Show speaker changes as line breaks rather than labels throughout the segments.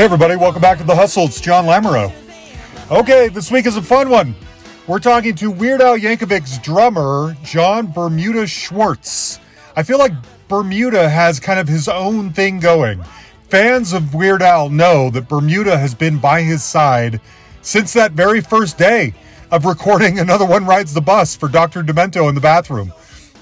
Hey, everybody, welcome back to The Hustle. It's John Lamoureux. Okay, this week is a fun one. We're talking to Weird Al Yankovic's drummer, Jon Bermuda Schwartz. I feel like Bermuda has kind of his own thing going. Fans of Weird Al know that Bermuda has been by his side since that very first day of recording Another One Rides the Bus for Dr. Demento in the bathroom.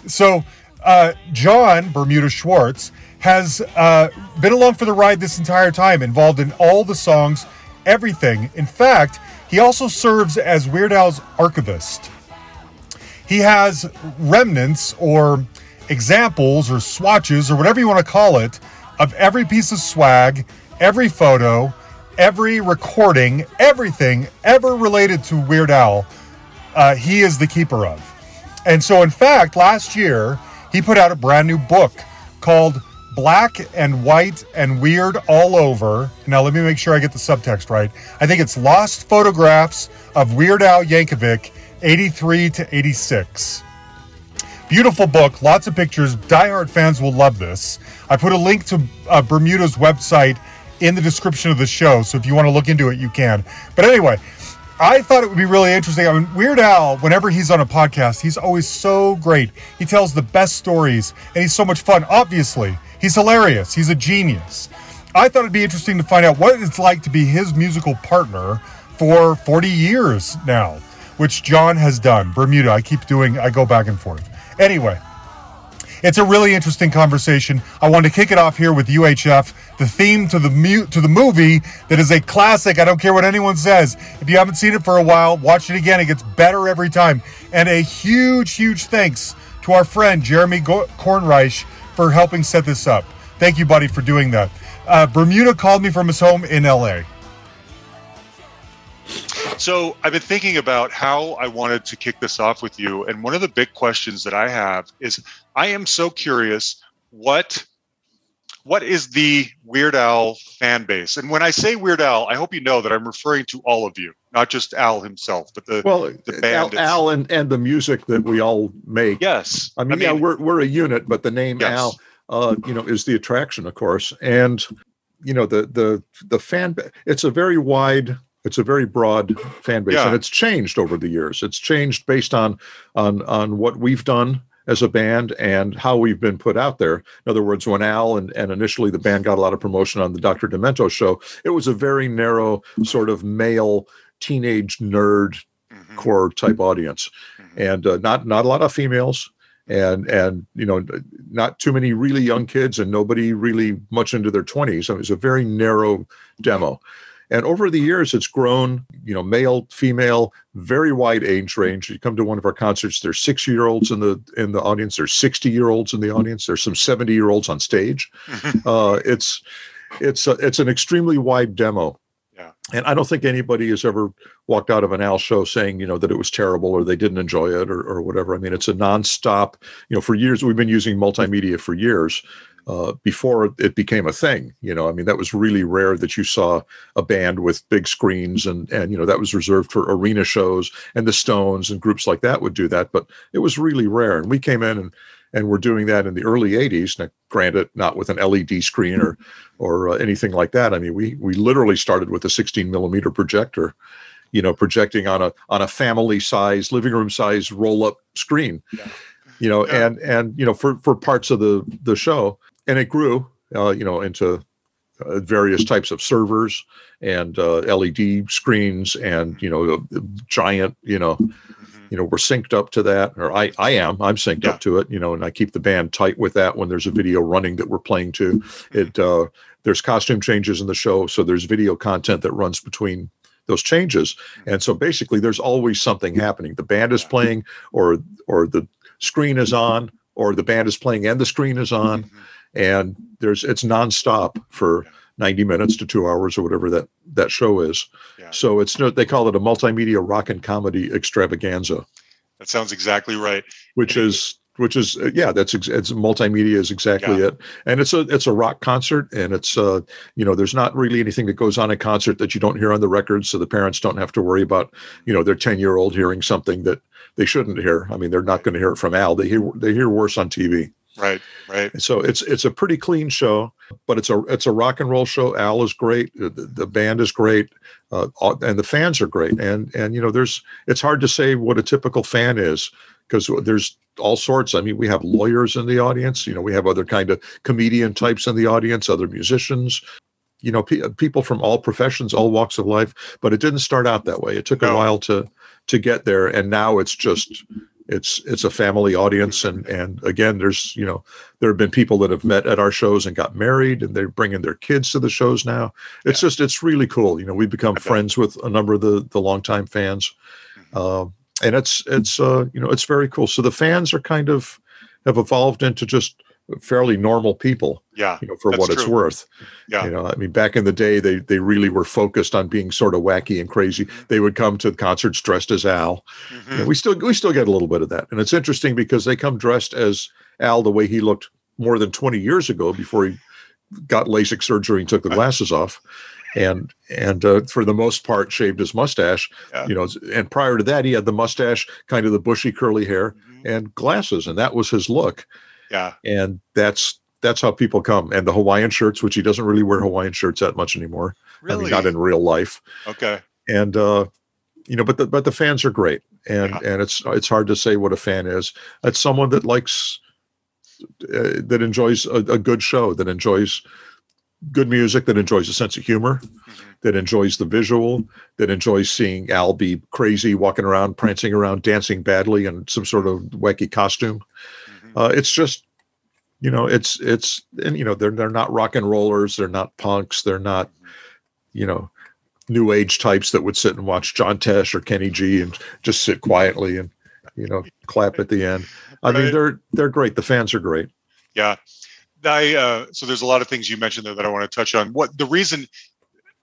So, uh, Jon Bermuda Schwartz has uh, been along for the ride this entire time, involved in all the songs, everything. In fact, he also serves as Weird Al's archivist. He has remnants or examples or swatches or whatever you want to call it of every piece of swag, every photo, every recording, everything ever related to Weird Al. Uh, he is the keeper of. And so, in fact, last year, he put out a brand new book called Black and White and Weird All Over. Now, let me make sure I get the subtext right. I think it's Lost Photographs of Weird Al Yankovic, 83 to 86. Beautiful book, lots of pictures. Diehard fans will love this. I put a link to uh, Bermuda's website in the description of the show, so if you want to look into it, you can. But anyway, I thought it would be really interesting. I mean, Weird Al, whenever he's on a podcast, he's always so great. He tells the best stories, and he's so much fun. Obviously, he's hilarious. He's a genius. I thought it'd be interesting to find out what it's like to be his musical partner for 40 years now, which Jon has done. Bermuda, I keep doing, I go back and forth. Anyway, it's a really interesting conversation. I want to kick it off here with UHF, the theme to the mu- to the movie that is a classic. I don't care what anyone says. If you haven't seen it for a while, watch it again. It gets better every time. And a huge, huge thanks to our friend Jeremy Kornreich for helping set this up. Thank you, buddy, for doing that. Uh, Bermuda called me from his home in LA.
So I've been thinking about how I wanted to kick this off with you, and one of the big questions that I have is I am so curious what what is the Weird Al fan base? And when I say Weird Al, I hope you know that I'm referring to all of you, not just Al himself, but the
Well,
the
Al,
band. is-
Al and, and the music that we all make.
yes,
I mean, yeah, we're we're a unit, but the name
Yes.
Al, uh, you know, is the attraction, of course, and you know the the the fan. It's a very wide, it's a very broad fan base,
Yeah.
and it's changed over the years. It's changed based on on on what we've done as a band and how we've been put out there. In other words, when Al and, and initially the band got a lot of promotion on the Dr. Demento show, it was a very narrow sort of male teenage nerd
Mhm,
core type audience
mhm.
and uh, not not a lot of females and and you know not too many really young kids and nobody really much into their 20s it was a very narrow demo and over the years it's grown you know male female very wide age range. You come to one of our concerts there's 6 year olds in the in the audience there's 60 year olds in the audience there's some 70 year olds on stage. Uh, it's it's a, it's an extremely wide demo.
Yeah.
and i don't think anybody has ever walked out of an al show saying you know that it was terrible or they didn't enjoy it or, or whatever. I mean it's a nonstop you know for years we've been using multimedia for years uh, before it became a thing you know? I mean that was really rare that you saw a band with big screens and and you know that was reserved for arena shows and the stones and groups like that would do that but it was really rare. And we came in and and we're doing that in the early 80s now granted not with an led screen or or uh, anything like that. I mean we we literally started with a 16 millimeter projector you know projecting on a on a family size living room size roll up screen you know?
Yeah.
and and you know for for parts of the the show and it grew uh, you know into uh, various types of servers and uh, led screens and you know giant you know
Mhm.
you know we're synced up to that or i i am i'm synced
Yeah.
up to it you know and i keep the band tight with that when there's a video running that we're playing to it uh there's costume changes in the show so there's video content that runs between those changes. And so basically, there's always something happening. The band is playing, or or the screen is on, or the band is playing and the screen is on,
Mhm.
And there's it's nonstop for 90 minutes to two hours or whatever that that show is.
Yeah.
So it's no, they call it a multimedia rock and comedy extravaganza,
That sounds exactly right.
which is which is uh, yeah, that's it's multimedia is exactly
Yeah.
it, and it's a it's a rock concert, and it's uh you know there's not really anything that goes on in concert that you don't hear on the record, so the parents don't have to worry about you know their 10 year old hearing something that they shouldn't hear. I mean, they're not going to hear it from Al. They hear they hear worse on TV.
Right, right.
So it's it's a pretty clean show, but it's a it's a rock and roll show. Al is great, the, the band is great, uh, and the fans are great. And and you know, there's it's hard to say what a typical fan is because there's all sorts. I mean, we have lawyers in the audience. You know, we have other kind of comedian types in the audience, other musicians. You know, pe- people from all professions, all walks of life. But it didn't start out that way. It took a
No.
while to to get there, and now it's just it's it's a family audience. And and again there's you know there have been people that have met at our shows and got married and they're bringing their kids to the shows now. It's just it's really cool. You know we've become
bet.
friends with a number of the the longtime fans. Um, and it's it's uh you know it's very cool. So the fans are kind of have evolved into just fairly normal people
Yeah,
you know for what it's worth
Yeah.
you know i mean back in the day they they really were focused on being sort of wacky and crazy they would come to the concerts dressed as al
Mhm.
you know, we still we still get a little bit of that, and it's interesting because they come dressed as Al the way he looked more than twenty years ago before he got LASIK surgery and took the glasses off, and and uh, for the most part shaved his mustache.
Yeah.
You know, and prior to that he had the mustache, kind of the bushy curly hair,
Mhm.
and glasses, and that was his look.
Yeah,
And that's that's how people come, and the Hawaiian shirts, which he doesn't really wear Hawaiian shirts that much anymore. I
really.
mean, not in real life
okay,
and uh you know but the but the fans are great and
Yeah.
and it's it's hard to say what a fan is it's someone that likes uh, that enjoys a, a good show that enjoys good music that enjoys a sense of humor
Mhm.
that enjoys the visual that enjoys seeing al be crazy walking around prancing around dancing badly in some sort of wacky costume. Uh, it's just you know it's it's and you know they're they're not rock and rollers they're not punks they're not you know new age types that would sit and watch John Tesh or Kenny G and just sit quietly and you know clap at the end. I mean they're they're great. The fans are great.
yeah. I uh, so there's a lot of things you mentioned there that I want to touch on. What the reason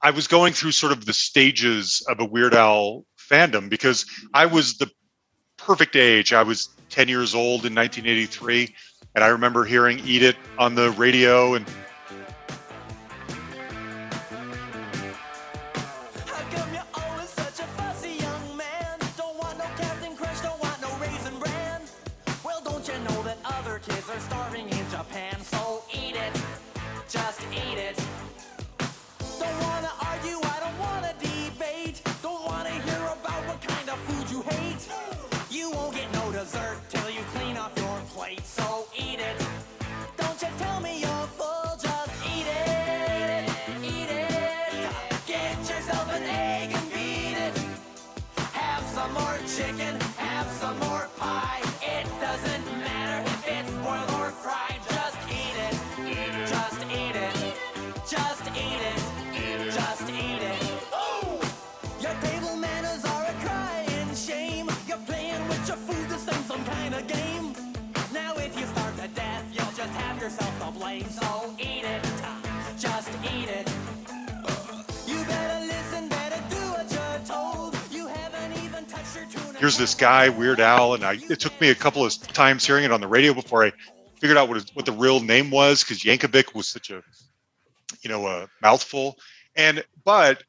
I was going through sort of the stages of a Weird Al fandom because I was the perfect age. I was 10 years old in 1983, and I remember hearing "Eat It" on the radio and here's this guy Weird Al, and I it took me a couple of times hearing it on the radio before I figured out what his, what the real name was because Yankovic was such a you know a mouthful, and but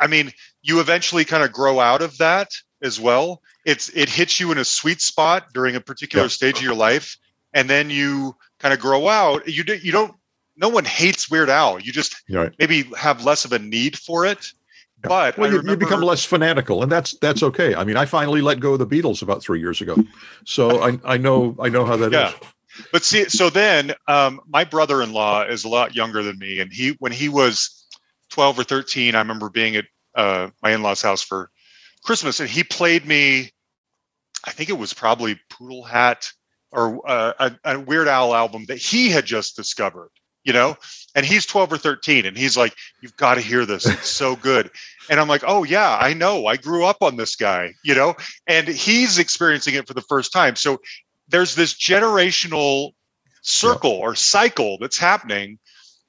I mean you eventually kind of grow out of that as well. It's it hits you in a sweet spot during a particular
Yeah.
stage of your life, and then you kind of grow out. You do, you don't. No one hates Weird Al. You just
know,
maybe have less of a need for it. But
well, you, you become less fanatical, and that's that's okay. I mean, I finally let go of the Beatles about three years ago, so I I know I know how that is.
Yeah. But see, so then um, my brother-in-law is a lot younger than me, and he when he was twelve or thirteen, I remember being at uh, my in-laws' house for Christmas, and he played me. I think it was probably Poodle Hat or uh, a, a Weird Al album that he had just discovered, you know? And he's 12 or 13 and he's like, You've got to hear this. It's so good. And I'm like, Oh, yeah, I know. I grew up on this guy, you know? And he's experiencing it for the first time. So there's this generational circle or cycle that's happening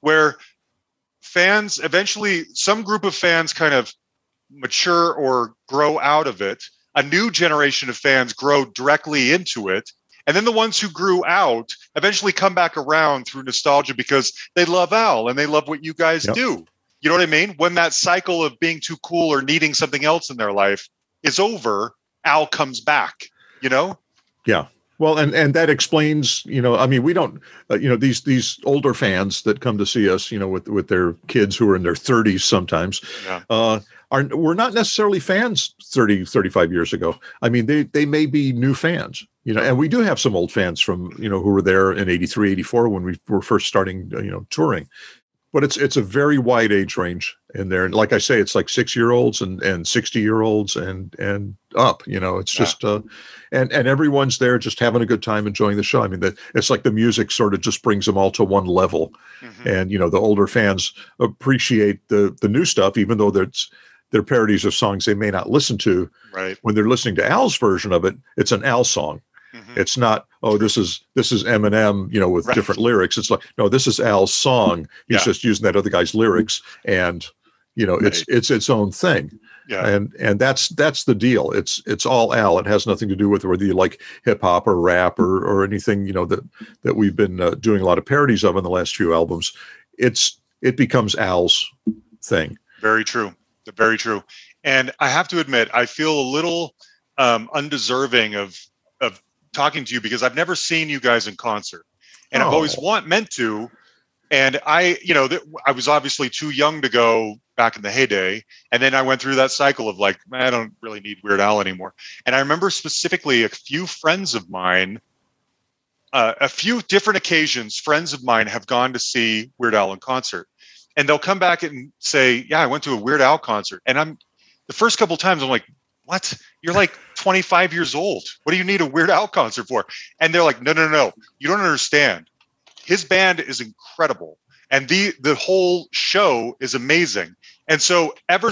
where fans eventually, some group of fans kind of mature or grow out of it. A new generation of fans grow directly into it. And then the ones who grew out eventually come back around through nostalgia because they love Al and they love what you guys
Yep.
do. You know what I mean? When that cycle of being too cool or needing something else in their life is over, Al comes back, you know?
Well, and and that explains, you know, I mean, we don't, uh, you know, these these older fans that come to see us, you know, with with their kids who are in their 30s sometimes,
Yeah.
uh, are we're not necessarily fans 30, 35 years ago. I mean, they they may be new fans, you know, and we do have some old fans from, you know, who were there in 83, 84 when we were first starting, uh, you know, touring. But it's it's a very wide age range in there, and like I say, it's like six year olds and and sixty year olds and and up. You know, it's
Yeah.
just uh, and and everyone's there just having a good time enjoying the show i mean that it's like the music sort of just brings them all to one level
Mhm.
and you know the older fans appreciate the the new stuff even though there's they're parodies of songs they may not listen to
Right.
when they're listening to al's version of it it's an al song
Mhm.
it's not oh this is this is eminem you know with
Right.
different lyrics it's like no this is al's song he's
Yeah.
just using that other guy's lyrics and you know it's it's its own thing
Yeah.
and and that's that's the deal it's it's all al it has nothing to do with whether you like hip hop or rap or or anything you know that that we've been uh, doing a lot of parodies of in the last few albums it's it becomes al's thing
Very true. Very true. And I have to admit, I feel a little um, undeserving of of talking to you because I've never seen you guys in concert, and I've always
Oh.
want meant to. And I, you know, th- I was obviously too young to go back in the heyday, and then I went through that cycle of like, I don't really need Weird Al anymore. And I remember specifically a few friends of mine, uh, a few different occasions, friends of mine have gone to see Weird Al in concert, and they'll come back and say, "Yeah, I went to a Weird Al concert," and I'm the first couple times I'm like, "What? You're like 25 years old. What do you need a Weird Al concert for?" And they're like, "No, no, no, you don't understand. His band is incredible, and the the whole show is amazing." And so ever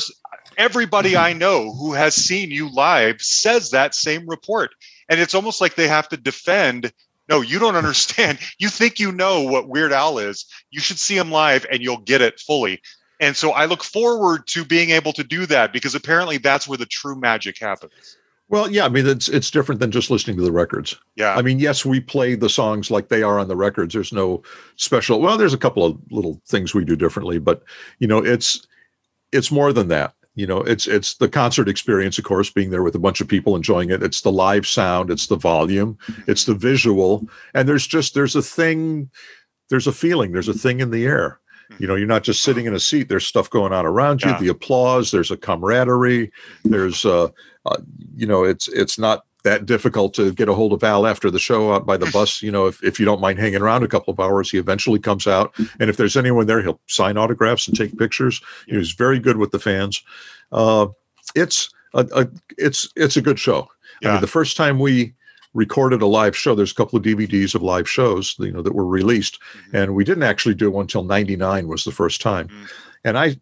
everybody mm-hmm. I know who has seen you live says that same report, and it's almost like they have to defend. No, you don't understand. You think you know what Weird Al is. You should see him live and you'll get it fully. And so I look forward to being able to do that because apparently that's where the true magic happens.
Well yeah i mean it's it's different than just listening to the records
Yeah.
I mean, yes, we play the songs like they are on the records. There's no special. Well, there's a couple of little things we do differently, but you know, it's it's more than that. You know, it's it's the concert experience, of course, being there with a bunch of people enjoying it. It's the live sound, it's the volume, it's the visual, and there's just there's a thing, there's a feeling, there's a thing in the air. You know, you're not just sitting in a seat. There's stuff going on around you.
Yeah.
The applause. There's a camaraderie. There's, uh, uh, you know, it's it's not that difficult to get a hold of Al after the show out by the bus. You know, if, if you don't mind hanging around a couple of hours, he eventually comes out. And if there's anyone there, he'll sign autographs and take pictures.
Yeah.
He's very good with the fans. Uh, it's a, a it's it's a good show. I
Yeah.
mean, the first time we recorded a live show, there's a couple of DVDs of live shows, you know, that were released,
Mhm.
and we didn't actually do one until '99 was the first time.
Mhm.
And I,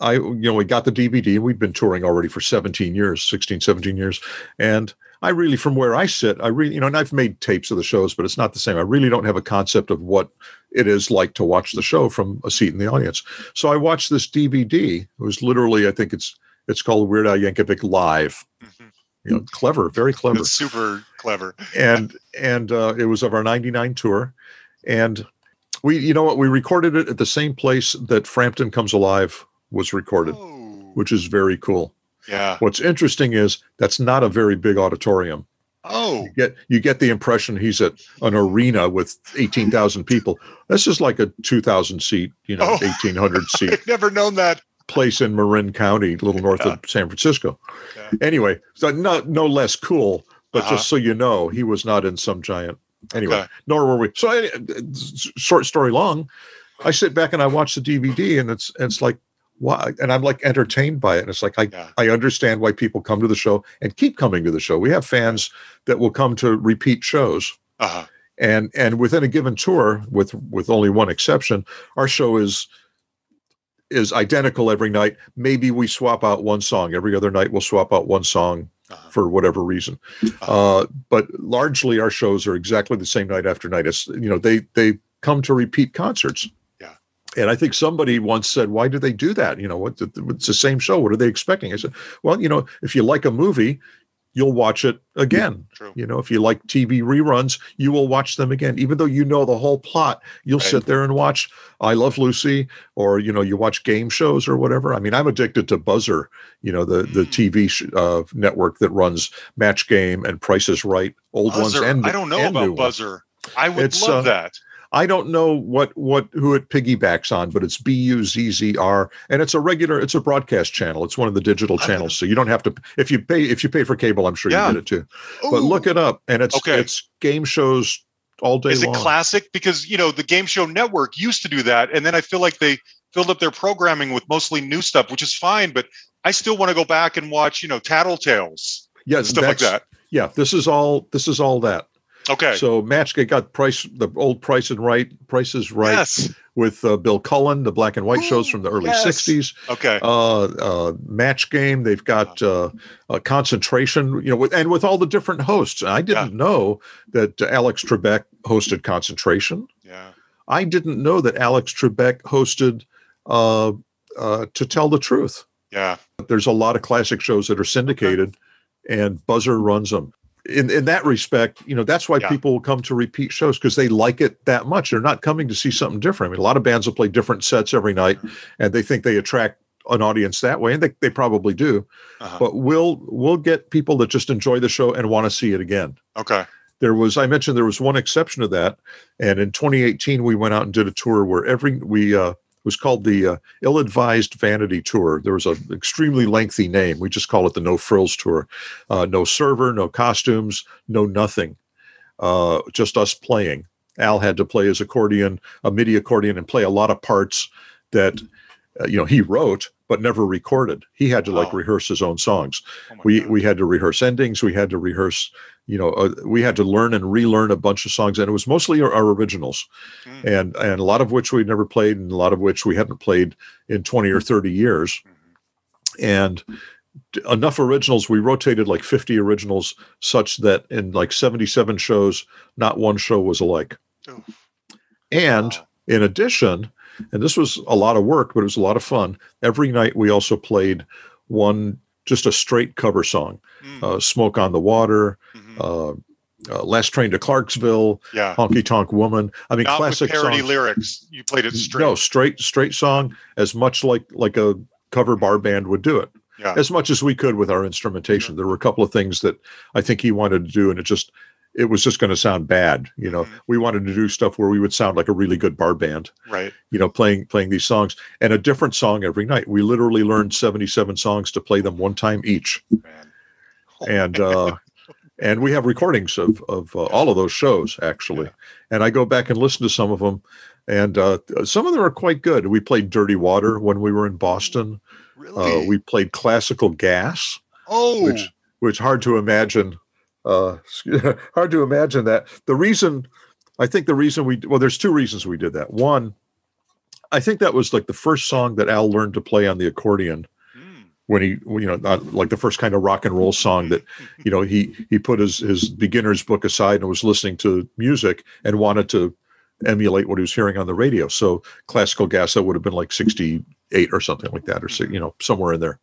I, you know, we got the DVD, and we'd been touring already for 17 years, 16, 17 years, and I really, from where I sit, I really, you know, and I've made tapes of the shows, but it's not the same. I really don't have a concept of what it is like to watch the show from a seat in the audience. So I watched this DVD. It was literally, I think it's it's called Weird Al Yankovic Live.
Mhm.
You know, clever, very clever
It's super clever.
and and uh, it was of our 99 tour and we you know what we recorded it at the same place that frampton comes alive was recorded
Oh,
which is very cool
yeah.
what's interesting is that's not a very big auditorium
Oh,
you get you get the impression he's at an arena with 18,000 people this is like a 2,000 seat you know
Oh.
1,800 seat
I've never known that.
place in Marin County, a little north
Yeah.
of San Francisco.
Yeah.
Anyway, so no, no less cool, but
Uh-huh.
just so you know, he was not in some giant. Anyway,
Okay.
nor were we. So, uh, short story long, I sit back and I watch the DVD, and it's it's like, why? And I'm like entertained by it. And it's like I
Yeah.
I understand why people come to the show and keep coming to the show. We have fans that will come to repeat shows,
Uh-huh.
and and within a given tour, with with only one exception, our show is is identical every night. Maybe we swap out one song every other night. We'll swap out one song
Uh-huh.
for whatever reason. Uh, but largely, our shows are exactly the same night after night. It's you know they they come to repeat concerts.
Yeah.
And I think somebody once said, "Why do they do that? You know, what? It's the same show. What are they expecting?" I said, "Well, you know, if you like a movie, you'll watch it again.
True.
You know, if you like TV reruns, you will watch them again. Even though you know the whole plot, you'll
Right.
sit there and watch I Love Lucy, or you know, you watch game shows or whatever. I mean, I'm addicted to Buzzr. You know, the the
Mm.
TV sh- uh, network that runs Match Game and Price is Right, old
Buzzr.
ones and
I don't know about
ones.
Buzzr. I would
It's,
love
uh,
that.
I don't know what what who it piggybacks on, but it's B U Z Z R, and it's a regular. It's a broadcast channel. It's one of the digital channels, so you don't have to. If you pay, if you pay for cable, I'm sure
Yeah.
you get it too. But look it up, and it's
Okay.
it's game shows all day
Is it
long.
classic? Because you know the Game Show Network used to do that, and then I feel like they filled up their programming with mostly new stuff, which is fine. But I still want to go back and watch, you know, Tattletales,
yeah,
stuff like that.
Yeah, this is all. This is all that.
Okay.
So Match Game got Price, the old Price and Right, prices Right
Yes.
with uh, Bill Cullen, the black and white shows from the early
yes.
'60s.
Okay.
uh, uh, match game. They've got uh, uh, concentration, you know, with, and with all the different hosts. I didn't know that uh, Alex Trebek hosted concentration.
Yeah.
I didn't know that Alex Trebek hosted uh, uh, To Tell the Truth.
Yeah.
But There's a lot of classic shows that are syndicated, and Buzzr runs them. In in that respect, you know, that's why
Yeah.
people will come to repeat shows because they like it that much. They're not coming to see something different. I mean, a lot of bands will play different sets every night, and they think they attract an audience that way, and they, they probably do.
Uh-huh.
But we'll we'll get people that just enjoy the show and want to see it again
Okay.
there was i mentioned there was one exception to that and in 2018 we went out and did a tour where every we uh it was called the uh, ill-advised vanity tour. There was an extremely lengthy name. We just call it the no frills tour. Uh, no server no costumes no nothing. Uh, just us playing. Al had to play his accordion a midi accordion and play a lot of parts that uh, you know he wrote but never recorded. He had to like
Wow.
rehearse his own songs.
Oh
we
God.
we had to rehearse endings. We had to rehearse you know uh, we had to learn and relearn a bunch of songs and it was mostly our, our originals
Mm.
and and a lot of which we'd never played and a lot of which we hadn't played in 20 or 30 years and enough originals we rotated like 50 originals such that in like 77 shows not one show was alike
Oof.
and
Wow.
in addition, and this was a lot of work, but it was a lot of fun. Every night we also played one, just a straight cover song,
Mm.
uh, "Smoke on the Water,". Uh, uh, "Last Train to Clarksville,"
yeah.
"Honky Tonk Woman." I mean,
Not
classic
parody
songs.
lyrics. You played it straight.
No, straight, straight song, as much like like a cover bar band would do it,
Yeah.
as much as we could with our instrumentation. There were a couple of things that I think he wanted to do, and it just it was just going to sound bad. You know,
Mhm.
we wanted to do stuff where we would sound like a really good bar band
Right.
you know, playing playing these songs and a different song every night. We literally learned 77 songs to play them one time each.
Oh,
And uh and we have recordings of of uh, all of those shows actually.
Yeah.
And I go back and listen to some of them and uh some of them are quite good. We played Dirty Water when we were in Boston.
really?
Uh we played Classical Gas,
oh.
which which hard to imagine uh hard to imagine that. The reason I think the reason we well there's two reasons we did that. One I think that was like the first song that Al learned to play on the accordion. When he, you know, like the first kind of rock and roll song that, you know, he he put his his beginner's book aside and was listening to music and wanted to emulate what he was hearing on the radio. So classical gas that would have been like sixty eight or something like that, or mm-hmm. you know, somewhere in there.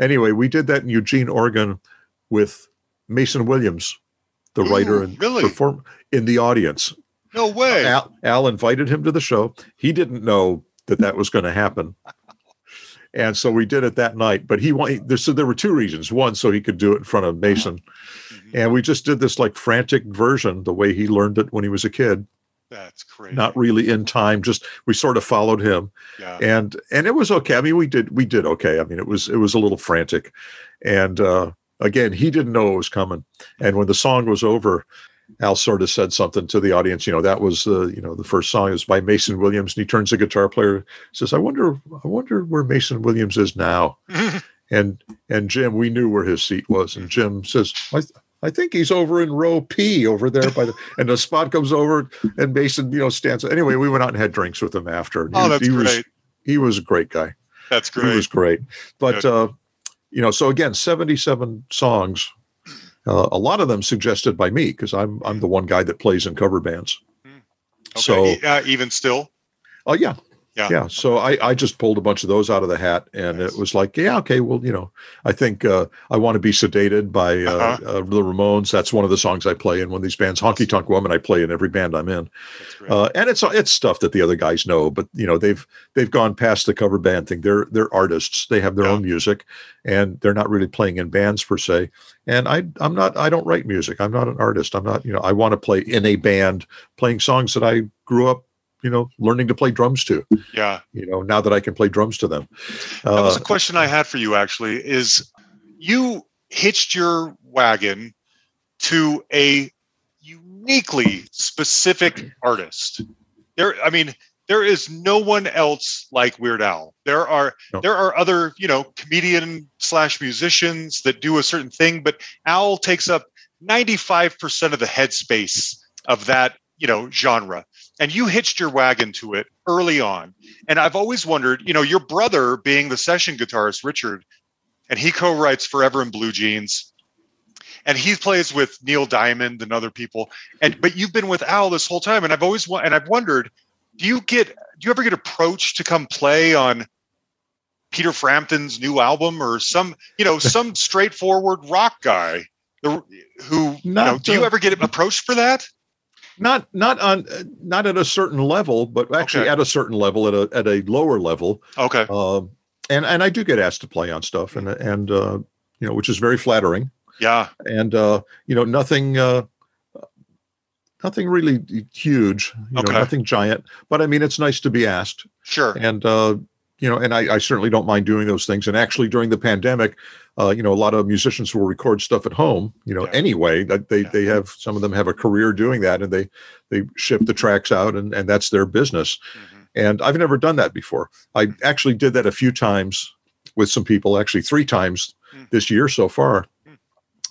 Anyway, we did that in Eugene, Oregon, with Mason Williams, the writer and
really?
perform in the audience.
No way.
Al, Al invited him to the show. He didn't know that that was going to happen. And so we did it that night. But he wanted, there, so there were two reasons. One, so he could do it in front of Mason.
Mhm.
And we just did this like frantic version, the way he learned it when he was a kid,
That's crazy.
not really in time. Just we sort of followed him,
yeah.
and and it was okay. I mean, we did we did okay. I mean, it was it was a little frantic, and uh, again, he didn't know it was coming. And when the song was over, Al sort of said something to the audience. You know, that was uh, you know the first song is by Mason Williams, and he turns the guitar player, says, "I wonder, I wonder where Mason Williams is now." and and Jim, we knew where his seat was, and Jim says, "I, th- I think he's over in row P over there by the and the spot comes over and Mason, you know, stands. Anyway, we went out and had drinks with him after.
Oh,
He-
that's
he was,
great.
he was a great guy.
That's great.
He was
great.
great. But
Good.
uh, you know, so again, 77 songs. Uh, a lot of them suggested by me because I'm I'm the one guy that plays in cover bands.
Okay.
So
uh, even still,
Oh yeah.
Yeah.
Yeah. So I, I just pulled a bunch of those out of the hat and
Nice.
it was like, yeah, okay, well, you know, I think uh, I want to be sedated by uh,
Uh-huh.
uh, the Ramones. That's one of the songs I play in one of these bands. Honky Tonk Woman, I play in every band I'm in. Uh, and it's it's stuff that the other guys know, but you know, they've they've gone past the cover band thing. They're they're artists. They have their
Yeah.
own music and they're not really playing in bands per se. And I I'm not I don't write music. I'm not an artist. I'm not, you know, I want to play in a band playing songs that I grew up, you know, learning to play drums to
yeah.
you know now that i can play drums to them
That was
uh,
a question I had for you actually is you hitched your wagon to a uniquely specific artist. There I mean there is no one else like Weird Al. There are
No.
there are other, you know, comedian slash musicians that do a certain thing, but Al takes up 95% of the headspace of that, you know, genre. And you hitched your wagon to it early on. And I've always wondered, you know, your brother being the session guitarist, Richard, and he co-writes Forever in Blue Jeans. And he plays with Neil Diamond and other people. And but you've been with Al this whole time. And I've always and I've wondered, do you get do you ever get approached to come play on Peter Frampton's new album or some, you know, some straightforward rock guy the, who, you know, do you ever get approached for that?
Not not on uh, not at a certain level but actually
Okay.
at a certain level at a at a lower level
Okay.
um and and i do get asked to play on stuff and and uh you know which is very flattering
Yeah.
and uh you know nothing uh nothing really huge you know
Okay.
nothing giant but i mean it's nice to be asked
Sure.
and uh, you know, and I, I certainly don't mind doing those things. And actually, during the pandemic, uh, you know, a lot of musicians will record stuff at home. You know,
Yeah.
anyway, that they
Yeah.
they have some of them have a career doing that, and they they ship the tracks out, and and that's their business.
Mhm.
And I've never done that before. I actually did that a few times with some people, actually three times
Mm.
this year so far.
Mm.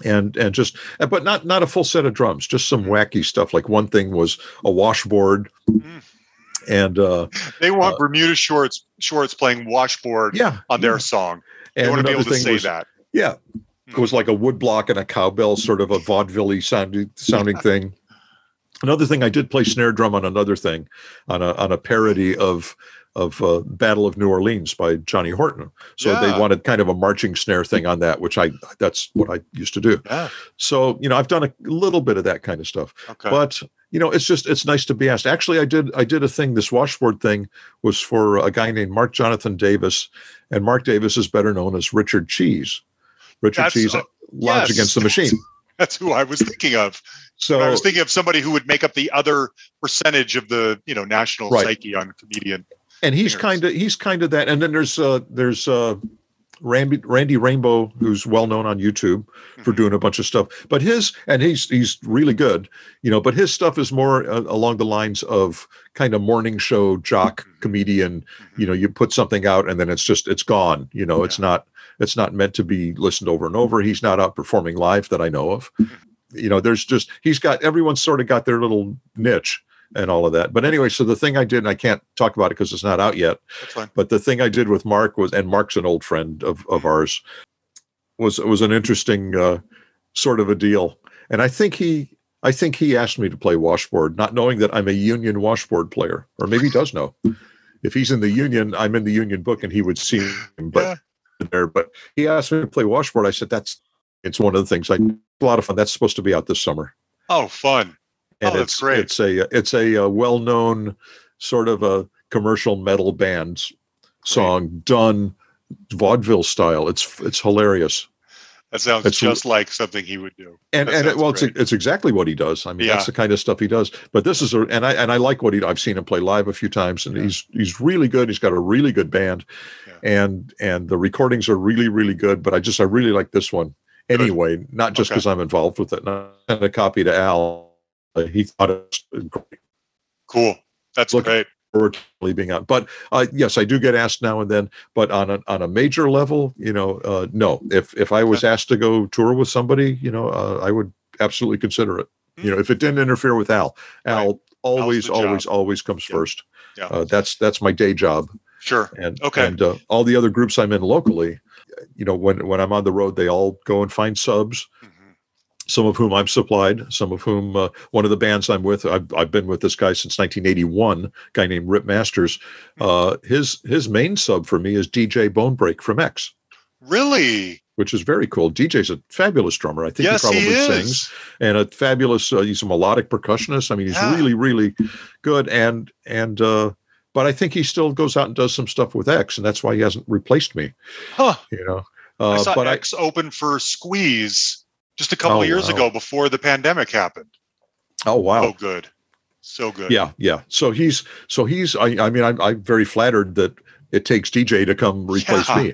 And and just but not not a full set of drums, just some wacky stuff. Like one thing was a washboard,
Mm.
And uh,
They want
Uh,
Bermuda shorts shorts playing washboard
yeah,
on their
yeah.
song. They
And
want to be able to say
was-
that.
Yeah. It was like a woodblock and a cowbell, sort of a vaudeville sounding sounding thing. Another thing, I did play snare drum on another thing, on a on a parody of of uh, Battle of New Orleans by Johnny Horton. So
Yeah.
they wanted kind of a marching snare thing on that, which I that's what I used to do.
Yeah.
So you know, I've done a little bit of that kind of stuff
Okay.
but you know it's just it's nice to be asked actually i did i did a thing this washboard thing was for a guy named mark jonathan davis and mark davis is better known as richard cheese richard
That's-
cheese
uh,
lounge
yes.
against the machine
That's who I was thinking of.
so
I was thinking of somebody who would make up the other percentage of the, you know, national
Right.
psyche on comedian.
And he's kind of he's kind of that and then there's uh there's uh randy randy rainbow who's well known on youtube for
Mhm.
doing a bunch of stuff. But his and he's he's really good you know but his stuff is more uh, along the lines of kind of morning show jock
Mhm.
comedian.
Mhm.
you know you put something out and then it's just it's gone you know it's not it's not meant to be listened over and over. He's not out performing live that i know of. You know there's just he's got everyone's sort of got their little niche and all of that. But anyway so the thing i did and i can't talk about it because it's not out yet but the thing i did with mark was and mark's an old friend of, of ours was was an interesting uh, sort of a deal. And i think he i think he asked me to play washboard not knowing that i'm a union washboard player or maybe he does know. If he's in the union i'm in the union book and he would see him but
Yeah.
there but he asked me to play washboard. I said that's it's one of the things i a lot of fun. That's supposed to be out this summer.
Oh, fun.
And
Oh,
it's
great.
it's a it's a, uh well-known sort of a commercial metal band song done vaudeville style it's it's hilarious
That sounds
That's-
just like something he would do.
and
That
and it, well it's
great.
it's exactly what he does i mean that's the kind of stuff he does but this is a and i and i like what he i've seen him play live a few times and
Yeah.
he's he's really good he's got a really good band
Yeah.
and and the recordings are really really good but i just i really like this one
Good.
anyway not just
Okay.
because i'm involved with it and I sent a copy to al Uh, he thought it was great
Cool. That's
Look-
great.
forward being out. But uh, yes, I do get asked now and then. But on a on a major level, you know, uh, no. If if I was asked to go tour with somebody, you know, uh, I would absolutely consider it. You know, if it didn't interfere with Al, Al
Right.
always, always, always comes
Yeah.
first.
Yeah.
Uh, that's that's my day job,
Sure.
and
Okay.
and uh, all the other groups I'm in locally, you know, when when I'm on the road, they all go and find subs.
Mhm.
Some of whom I've supplied, some of whom uh, one of the bands I'm with, I've, I've been with this guy since 1981, guy named Rip Masters. Uh, his his main sub for me is DJ Bonebrake from X.
Really?
which is very cool. DJ's a fabulous drummer. I think
yes,
he probably
he
sings and a fabulous. Uh, he's a melodic percussionist. I mean, he's
Yeah.
really, really good. And and uh, but I think he still goes out and does some stuff with X, and that's why he hasn't replaced me.
Huh.
You know,
I
uh,
saw
but I,
X open for Squeeze just a couple
Oh,
of years
wow.
ago before the pandemic happened.
oh wow,
So good. So good.
yeah, yeah. So he's so he's. I, I mean, I'm, I'm very flattered that it takes DJ to come replace
Yeah.
me.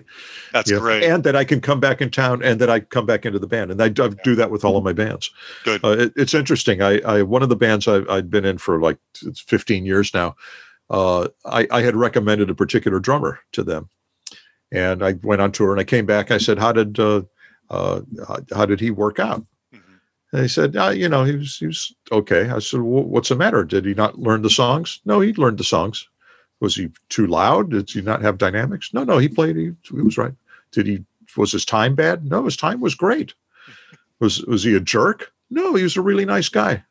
That's
you know,
great.
and that I can come back in town, and that I come back into the band, and I, I do that with all of my bands.
Good.
Uh, it, it's interesting. I, I one of the bands I, I'd been in for like it's 15 years now. Uh, I, I had recommended a particular drummer to them, and I went on tour, and I came back. I said, "How did uh, uh, how, how did he work out?"
Mhm.
And they said, uh, "You know, he was he was okay." I said, well, "What's the matter? Did he not learn the songs?" No, he learned the songs. Was he too loud? Did he not have dynamics? No, no, he played. He, he was right. Did he? Was his time bad? No, his time was great. Was was he a jerk? No, he was a really nice guy.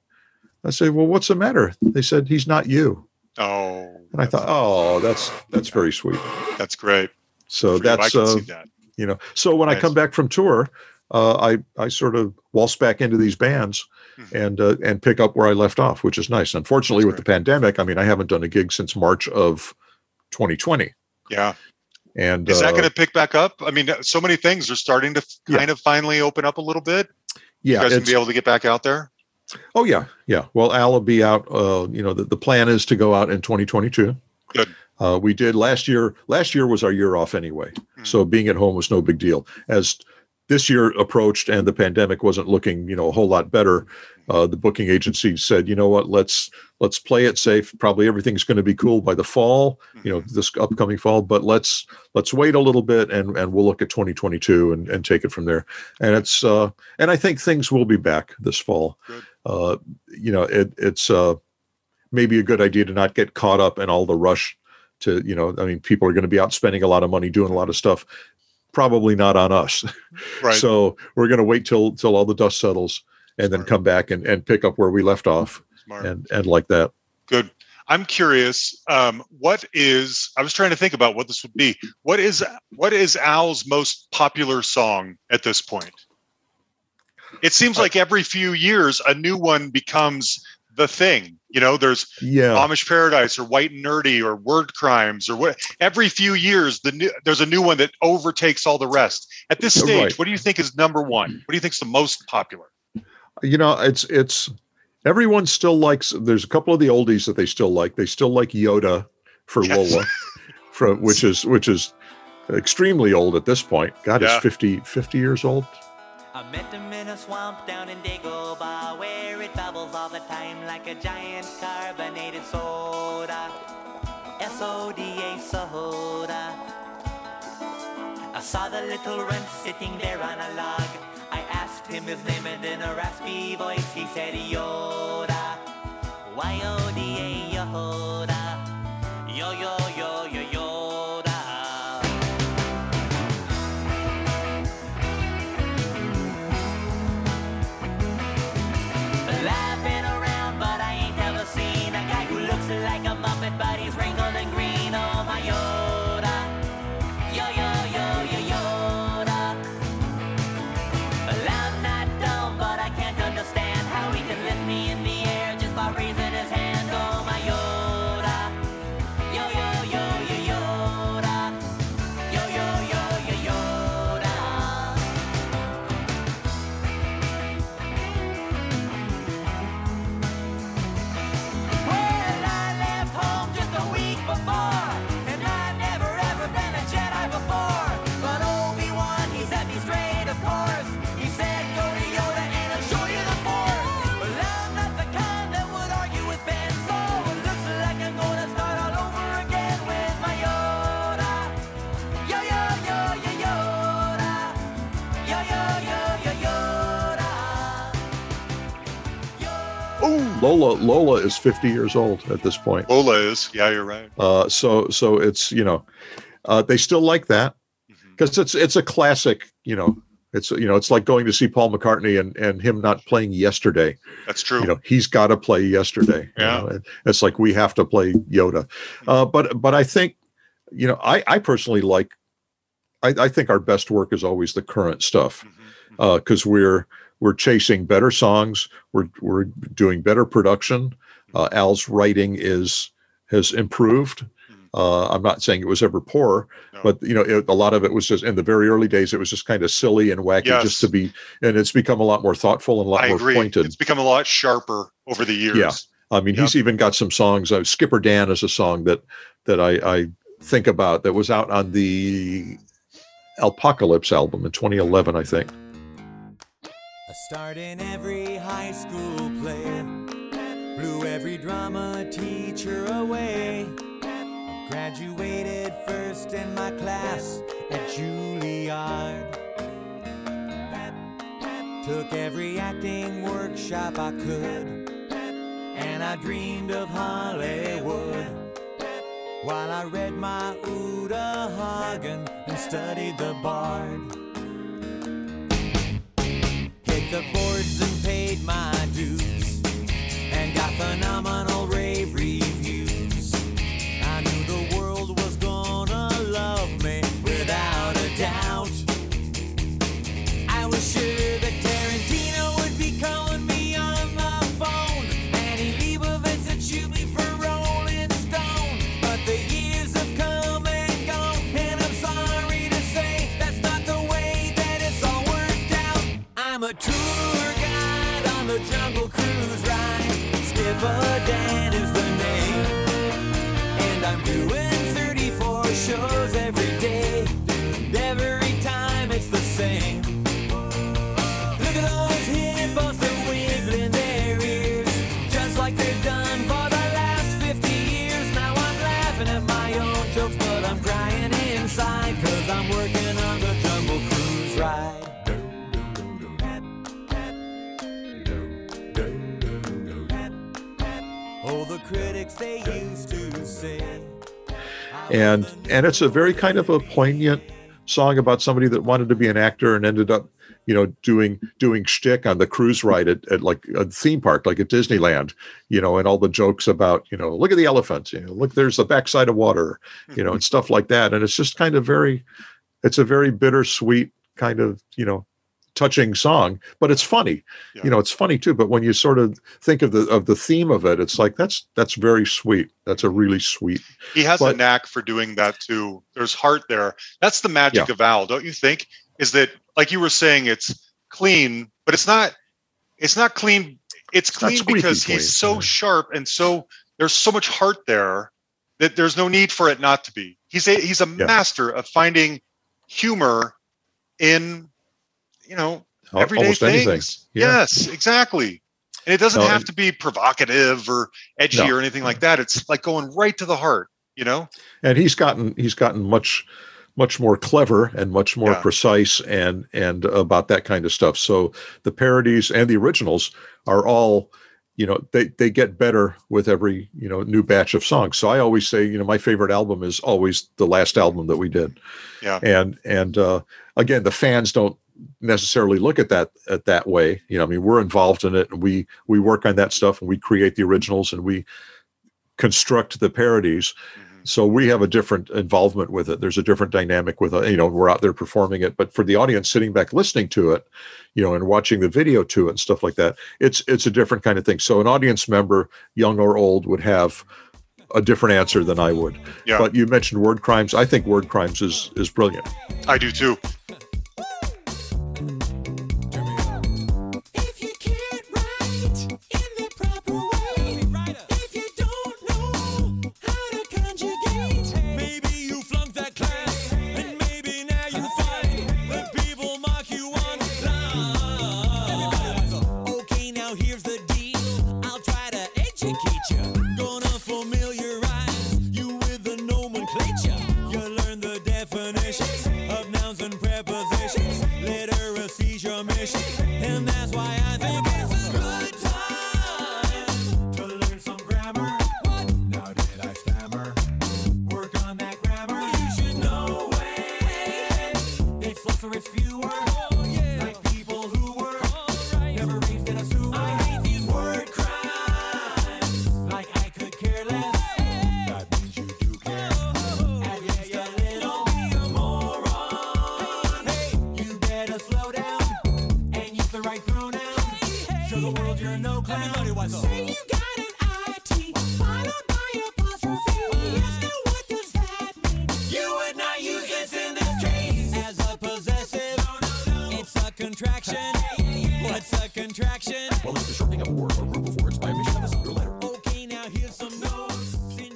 I said, "Well, what's the matter?" They said, "He's not you."
Oh,
And I thought, "Oh, that's that's very sweet."
that's great.
So
For
that's uh,
that.
You know. So when I come back from tour, uh, I I sort of waltz back into these bands
Mhm.
and uh, and pick up where I left off, which is nice. Unfortunately,
That's
with the pandemic, I mean, I haven't done a gig since March of 2020,
Yeah.
and
Is that
uh,
going to pick back up? I mean, so many things are starting to
Yeah.
kind of finally open up a little bit. You
yeah,
guys can
it's,
be able to get back out there.
oh yeah, yeah. Well, Al will be out. Uh, you know, the, the plan is to go out in 2022.
Good.
Uh, we did last year. Last year was our year off anyway,
Hmm.
so being at home was no big deal. As this year approached and the pandemic wasn't looking, you know, a whole lot better, uh, the booking agency said, you know what, let's let's play it safe. Probably everything's going to be cool by the fall, you know, this upcoming fall. But let's let's wait a little bit and and we'll look at 2022 and and take it from there. And it's uh, and I think things will be back this fall. Uh, you know, it, it's uh, maybe a good idea to not get caught up in all the rush to you know i mean people are going to be out spending a lot of money doing a lot of stuff probably not on us
Right.
so we're going to wait till till all the dust settles and then come back and, and pick up where we left off
Smart.
and and like that
Good. I'm curious. Um, what is? I was trying to think about what this would be. What is? What is Al's most popular song at this point? It seems like every few years a new one becomes the thing. You know, there's
yeah
Amish Paradise or White and Nerdy or Word Crimes or what. Every few years, the new there's a new one that overtakes all the rest. At this stage,
right.
what do you think is number one? What do you think is the most popular?
you know it's it's everyone still likes there's a couple of the oldies that they still like they still like yoda for
Yes.
lola from which is which is extremely old at this point god
Yeah.
it's 50 50 years old
I met him in a swamp down in Dagobah where it bubbles all the time like a giant carbonated soda. S-O-D-A soda. I saw the little runt sitting there on a log. I asked him his name and in a raspy voice he said Yoda. Y-O-D-A Yoda.
Lola Lola is 50 years old at this point.
Lola is. Yeah, you're right.
Uh, so so it's you know uh, they still like that because it's it's a classic. You know, it's you know it's like going to see Paul McCartney and and him not playing yesterday.
That's true.
You know, he's got to play yesterday. you
Yeah.
know, It's like we have to play Yoda. Uh, but but I think you know I I personally like. I, I think our best work is always the current stuff because we're we're chasing better songs. We're we're doing better production. Uh, Al's writing is has improved. Uh, I'm not saying it was ever poor,
No.
but you know, it, a lot of it was just in the very early days. It was just kind of silly and wacky,
Yes.
just to be. And it's become a lot more thoughtful and a lot
I
more
agree.
pointed.
It's become a lot sharper over the years.
Yeah. I mean, he's even got some songs. Uh, Skipper Dan is a song that that I, I think about that was out on the Alpocalypse album in 2011, I think.
Start in every high school play blew every drama teacher away. Graduated first in my class at Juilliard. Took every acting workshop I could, and I dreamed of Hollywood. While I read my Uta Hagen and studied the Bard. The boards and paid my dues and got phenomenal Skipper Dan is the name, and I'm doing and
and it's a very kind of a poignant song about somebody that wanted to be an actor and ended up you know doing doing shtick on the cruise ride at, at like a theme park like at disneyland you know and all the jokes about you know look at the elephants you know look there's the backside of water you know mm-hmm. and stuff like that. And it's just kind of very it's a very bittersweet kind of you know touching song but it's funny
Yeah.
you know it's funny too but when you sort of think of the of the theme of it it's like that's that's very sweet that's a really sweet
He has a knack for doing that too. There's heart there. That's the magic
Yeah.
of Al, don't you think? Is that like you were saying, it's clean, but it's not. It's not clean. It's
not
clean because
clean,
he's so
yeah.
sharp and so there's so much heart there that there's no need for it not to be. He's a he's a
Yeah.
master of finding humor in you know everyday
almost
things.
anything Yeah.
Yes, exactly. And it doesn't
No,
have to be provocative or edgy
No.
or anything like that. It's like going right to the heart, you know?
and he's gotten he's gotten much much more clever and much more
Yeah.
precise and and about that kind of stuff so the parodies and the originals are all you know they they get better with every you know new batch of songs so i always say you know my favorite album is always the last album that we did
Yeah.
and and uh again the fans don't necessarily look at that at that way. You know i mean we're involved in it and we we work on that stuff and we create the originals and we construct the parodies.
Mhm.
so we have a different involvement with it. There's a different dynamic with it you know we're out there performing it. But for the audience sitting back listening to it you know and watching the video to it and stuff like that it's it's a different kind of thing. So an audience member young or old would have a different answer than i would.
Yeah.
but you mentioned word crimes. I think word crimes is is brilliant.
I do too.
suffering fear.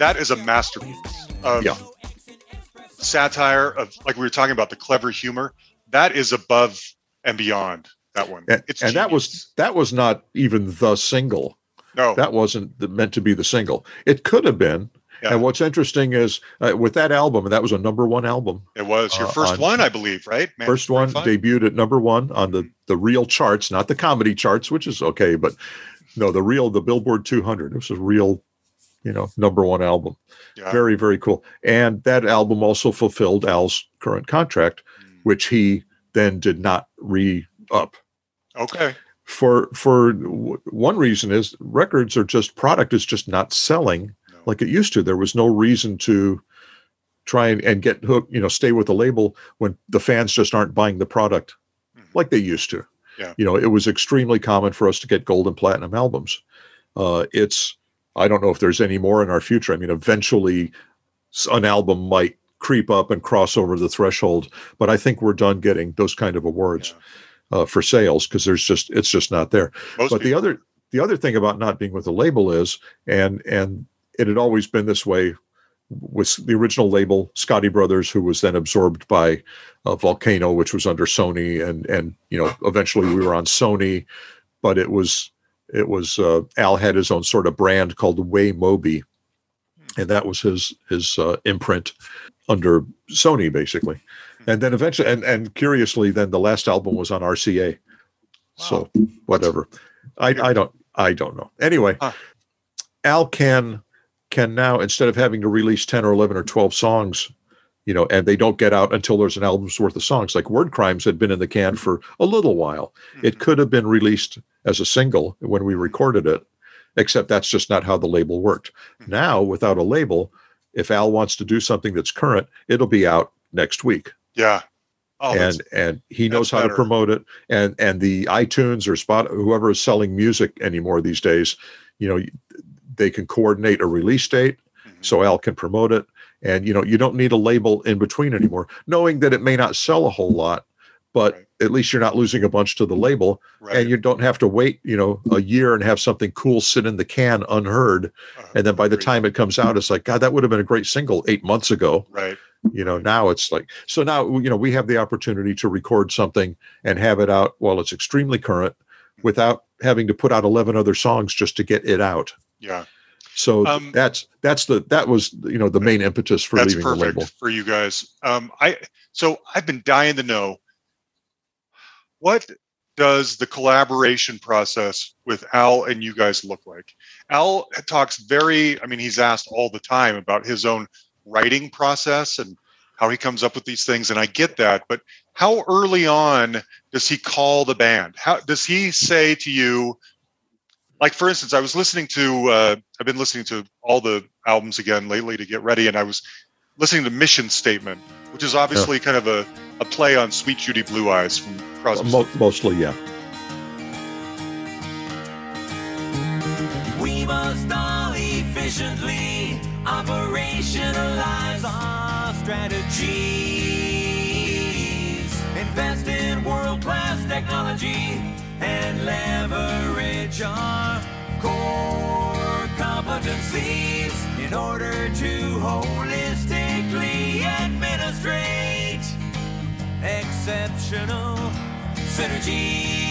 That
is a masterpiece of
Yeah.
satire of like we were talking about the clever humor. That is above and beyond that one.
And,
It's
and that was that was not even the single.
no
That wasn't the, meant to be the single. It could have been.
Yeah.
And what's interesting is uh, with that album, and that was a number one album.
it was your
uh,
first
on-
one, I believe, right? Man,
First one
fun.
debuted at number one on the the real charts, not the comedy charts, which is okay, but no, the real the Billboard 200. It was a real, you know, number one album.
Yeah.
Very very cool. And that album also fulfilled Al's current contract,
Mm.
which he then did not re up.
Okay.
For for w- one reason is records are just product is just not selling
No.
like it used to. There was no reason to try and, and get hooked, you know, stay with the label when the fans just aren't buying the product
Mhm.
like they used to.
Yeah.
You know, it was extremely common for us to get gold and platinum albums. Uh, it's, I don't know if there's any more in our future. I mean, eventually an album might creep up and cross over the threshold, but I think we're done getting those kind of awards uh, for sales because there's just, it's just not there
Most
but the other the other thing about not being with a label is and and it had always been this way with the original label scotti brothers who was then absorbed by uh, volcano which was under sony and and you know eventually we were on sony but it was it was uh, al had his own sort of brand called way moby and that was his his uh, imprint under sony basically. And then eventually and and curiously then the last album was on rca so whatever. I i don't i don't know. Anyway
Huh.
al can can now instead of having to release 10 or 11 or 12 songs you know and they don't get out until there's an album's worth of songs. Like word crimes had been in the can for a little while. It could have been released as a single when we recorded it except that's just not how the label worked. Now without a label if al wants to do something that's current it'll be out next week.
Yeah. Oh,
and and he knows how
better.
to promote it. And and the itunes or spot whoever is selling music anymore these days you know they can coordinate a release date
Mhm.
so al can promote it and you know you don't need a label in between anymore knowing that it may not sell a whole lot but
Right.
at least you're not losing a bunch to the label
right.
and you don't have to wait you know a year and have something cool sit in the can unheard
Uh,
and then by the time it comes out it's like god that would have been a great single eight months ago
right.
you know now it's like so now you know we have the opportunity to record something and have it out while it's extremely current without having to put out 11 other songs just to get it out
Yeah.
So
Um,
that's that's the that was you know the main impetus for
That's
leaving the label
for you guys. Um, I so I've been dying to know what does the collaboration process with Al and you guys look like? Al talks very, I mean, he's asked all the time about his own writing process and how he comes up with these things, and I get that. But how early on does he call the band? How does he say to you? Like for instance, I was listening to uh, I've been listening to all the albums again lately to get ready, and I was listening to Mission Statement, which is obviously kind of a, a play on Suite Judy Blue Eyes from Crosby.
Mo- mostly yeah
We must all efficiently operationalize our strategies. Invest in world class technology and leverage our core competencies in order to holistically administrate exceptional synergy.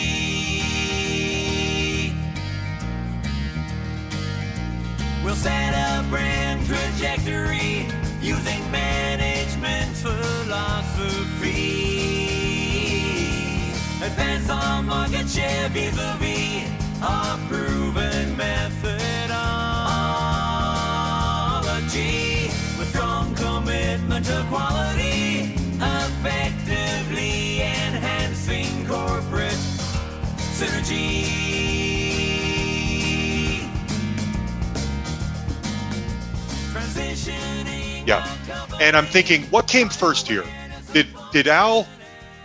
We'll set a brand trajectory using management's philosophy. Advance our market share vis-a-vis proven methodology. With strong commitment to quality, effectively enhancing corporate synergy.
Yeah. And I'm thinking, what came first here? Did did Al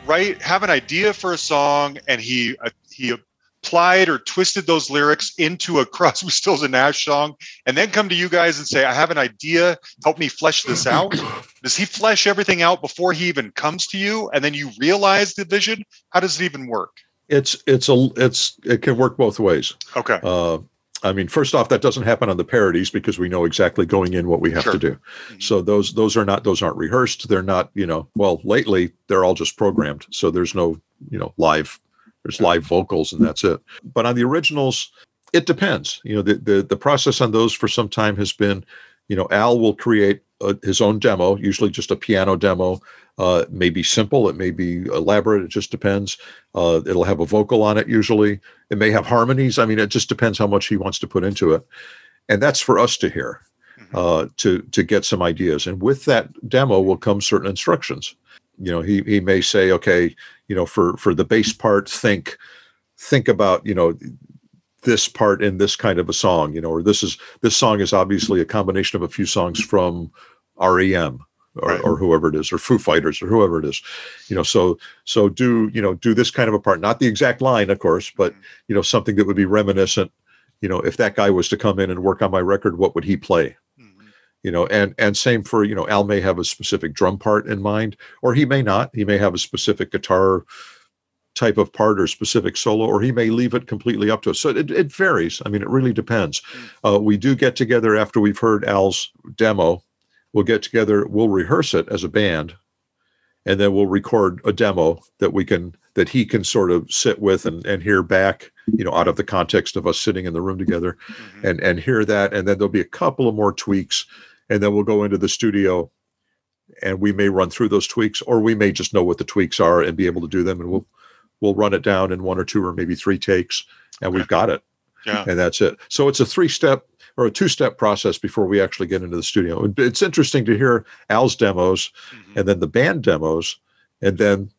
write have an idea for a song and he uh, he applied or twisted those lyrics into a Crosby, Stills and Nash song, and then come to you guys and say, "I have an idea. Help me flesh this out." Does he flesh everything out before he even comes to you, and then you realize the vision? How does it even work?
It's it's a it's it can work both ways.
Okay.
Uh, I mean, first off, that doesn't happen on the parodies because we know exactly going in what we have
Sure.
to do.
Mhm.
So those those are not those aren't rehearsed. They're not you know well lately they're all just programmed. So there's no you know live there's live vocals and that's it. But on the originals, it depends. You know the the the process on those for some time has been, you know, Al will create his own demo, usually just a piano demo. Uh, it may be simple, it may be elaborate. It just depends. Uh, it'll have a vocal on it usually. It may have harmonies. I mean, it just depends how much he wants to put into it, and that's for us to hear, uh, to to get some ideas. And with that demo will come certain instructions. You know, he he may say, okay, you know, for for the bass part, think think about you know this part in this kind of a song, you know, or this is this song is obviously a combination of a few songs from REM or,
Right.
or whoever it is, or Foo Fighters or whoever it is, you know. So so do you know do this kind of a part, not the exact line, of course, but you know something that would be reminiscent. You know, if that guy was to come in and work on my record, what would he play?
Mhm.
you know and and same for you know al may have a specific drum part in mind or he may not he may have a specific guitar type of part or specific solo or he may leave it completely up to us. So it, it varies. I mean it really depends. Uh, we do get together after we've heard al's demo. We'll get together we'll rehearse it as a band and then we'll record a demo that we can that he can sort of sit with and, and hear back you know out of the context of us sitting in the room together
Mhm.
and and hear that. And then there'll be a couple of more tweaks and then we'll go into the studio and we may run through those tweaks or we may just know what the tweaks are and be able to do them and we'll we'll run it down in one or two or maybe three takes and we've got it
Yeah.
and that's it so it's a three step or a two step process before we actually get into the studio it's interesting to hear al's demos
Mhm.
and then the band demos and then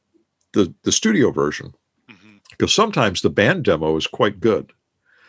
the the studio version
Mhm.
because sometimes the band demo is quite good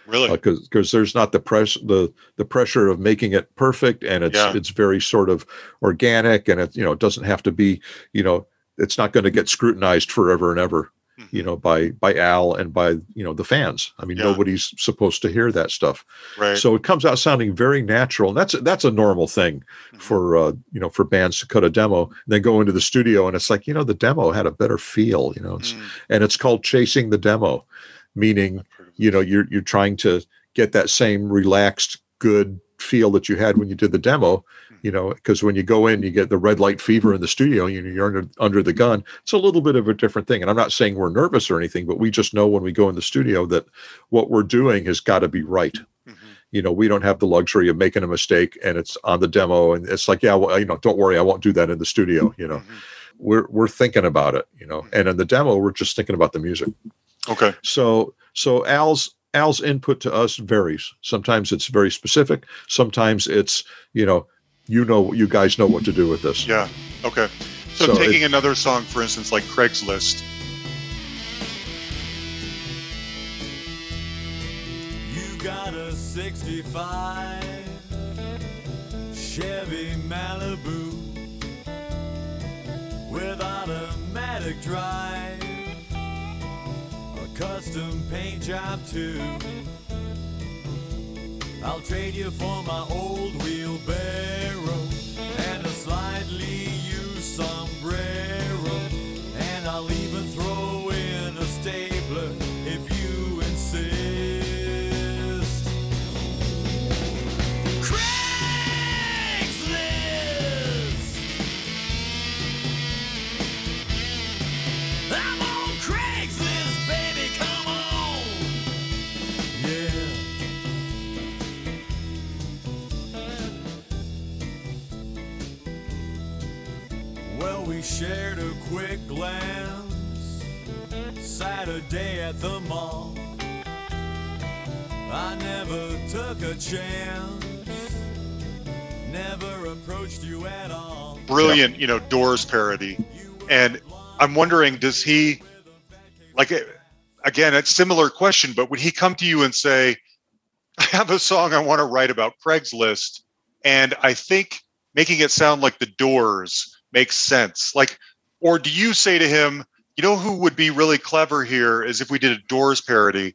Really?
because because there's not the press the the pressure of making it perfect and it's
Yeah.
it's very sort of organic and it you know it doesn't have to be you know it's not going to get scrutinized forever and ever
Mhm.
you know by by al and by you know the fans i mean
Yeah.
nobody's supposed to hear that stuff
Right.
so it comes out sounding very natural and that's that's a normal thing
Mhm.
for uh you know for bands to cut a demo and then go into the studio and it's like you know the demo had a better feel you know it's,
Mm.
and it's called chasing the demo meaning you know you're you're trying to get that same relaxed good feel that you had when you did the demo you know because when you go in you get the red light fever in the studio you know, you're under, under the gun it's a little bit of a different thing and i'm not saying we're nervous or anything but we just know when we go in the studio that what we're doing has got to be right
Mhm.
you know we don't have the luxury of making a mistake and it's on the demo and it's like yeah well you know don't worry i won't do that in the studio you know
Mhm.
we're we're thinking about it you know and in the demo we're just thinking about the music
Okay.
so so Al's Al's input to us varies. Sometimes it's very specific. Sometimes it's you know you know you guys know what to do with this.
Yeah. Okay. So,
So
taking another song, for instance, like Craigslist.
You got a 65 Chevy Malibu with automatic drive, a custom paint job too. I'll trade you for my old wheelbarrow quick glance Saturday at the mall. I never took a chance, never approached you at all.
Brilliant, you know, Doors parody. And I'm wondering, does he, like, again, it's similar question, but would he come to you and say, I have a song I want to write about Craigslist, and I think making it sound like the Doors makes sense? Like, or do you say to him, you know, who would be really clever here is if we did a Doors parody,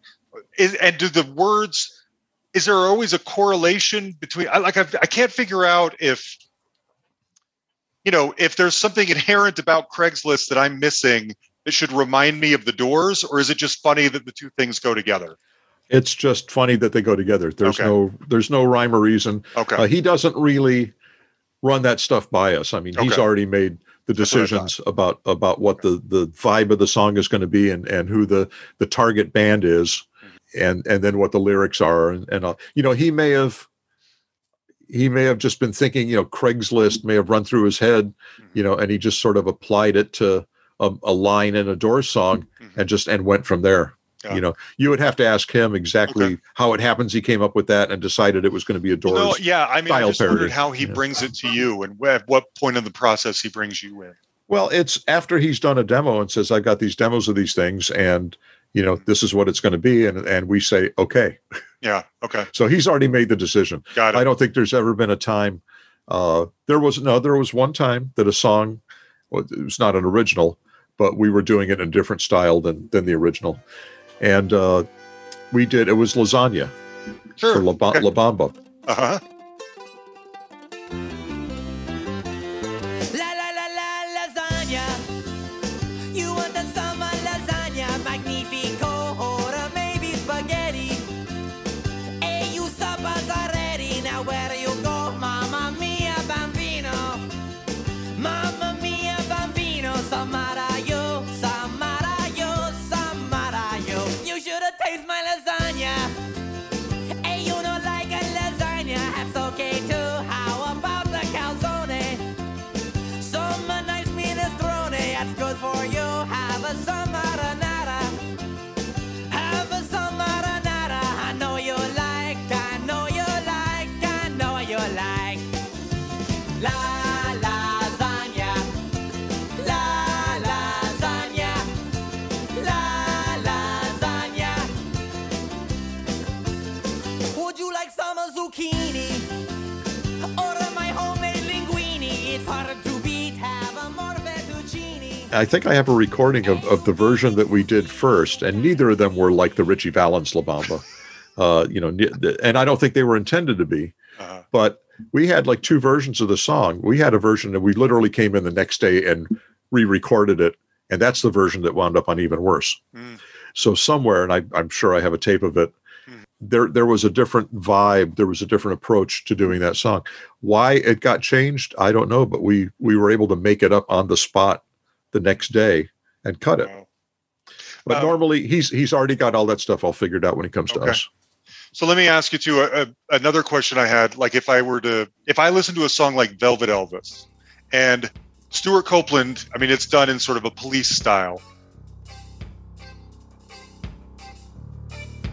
is and do the words is there always a correlation between I like I've, i can't figure out if you know if there's something inherent about craigslist that i'm missing that should remind me of the doors or is it just funny that the two things go together
It's just funny that they go together. There's
Okay.
no there's no rhyme or reason.
okay
Uh, he doesn't really run that stuff by us. I mean, he's already made the
That's what I
decisions about about what the the vibe of the song is going to be and and who the the target band is, and and then what the lyrics are and and all. you know he may have he may have just been thinking you know Craigslist may have run through his head, you know, and he just sort of applied it to a, a line in a Doors song
Mhm.
and just and went from there.
Yeah.
You know, you would have to ask him exactly
Okay.
how it happens he came up with that and decided it was going to be a Doors.
no, yeah i mean i just wondered how he
Yeah.
brings it to you and at what point in the process he brings you in
Well, it's after he's done a demo and says, "I got these demos of these things, and you know, this is what it's going to be," and and we say, "Okay."
yeah okay
So he's already made the decision.
got it
I don't think there's ever been a time. Uh, there was no. There was one time that a song, well, it was not an original, but we were doing it in a different style than than the original, and uh, we did. It was lasagna
sure
for La, Ba-
okay.
La Bamba.
uh-huh
La I
think I have a recording of, of the version that we did first, and neither of them were like the Ritchie Valens La Bamba. Uh, you know, and I don't think they were intended to be.
uh-huh.
but we had like two versions of the song. We had a version that we literally came in the next day and re-recorded it, and that's the version that wound up on even worse.
Mm.
So somewhere, and I, I'm sure I have a tape of it.
Mhm.
There, there was a different vibe. There was a different approach to doing that song. Why it got changed, I don't know. But we we were able to make it up on the spot the next day and cut it.
Wow.
But
Um,
normally, he's he's already got all that stuff all figured out when it comes to us.
So let me ask you too. A, a, another question I had, like if I were to, if I listen to a song like Velvet Elvis, and Stewart Copeland, I mean, it's done in sort of a police style.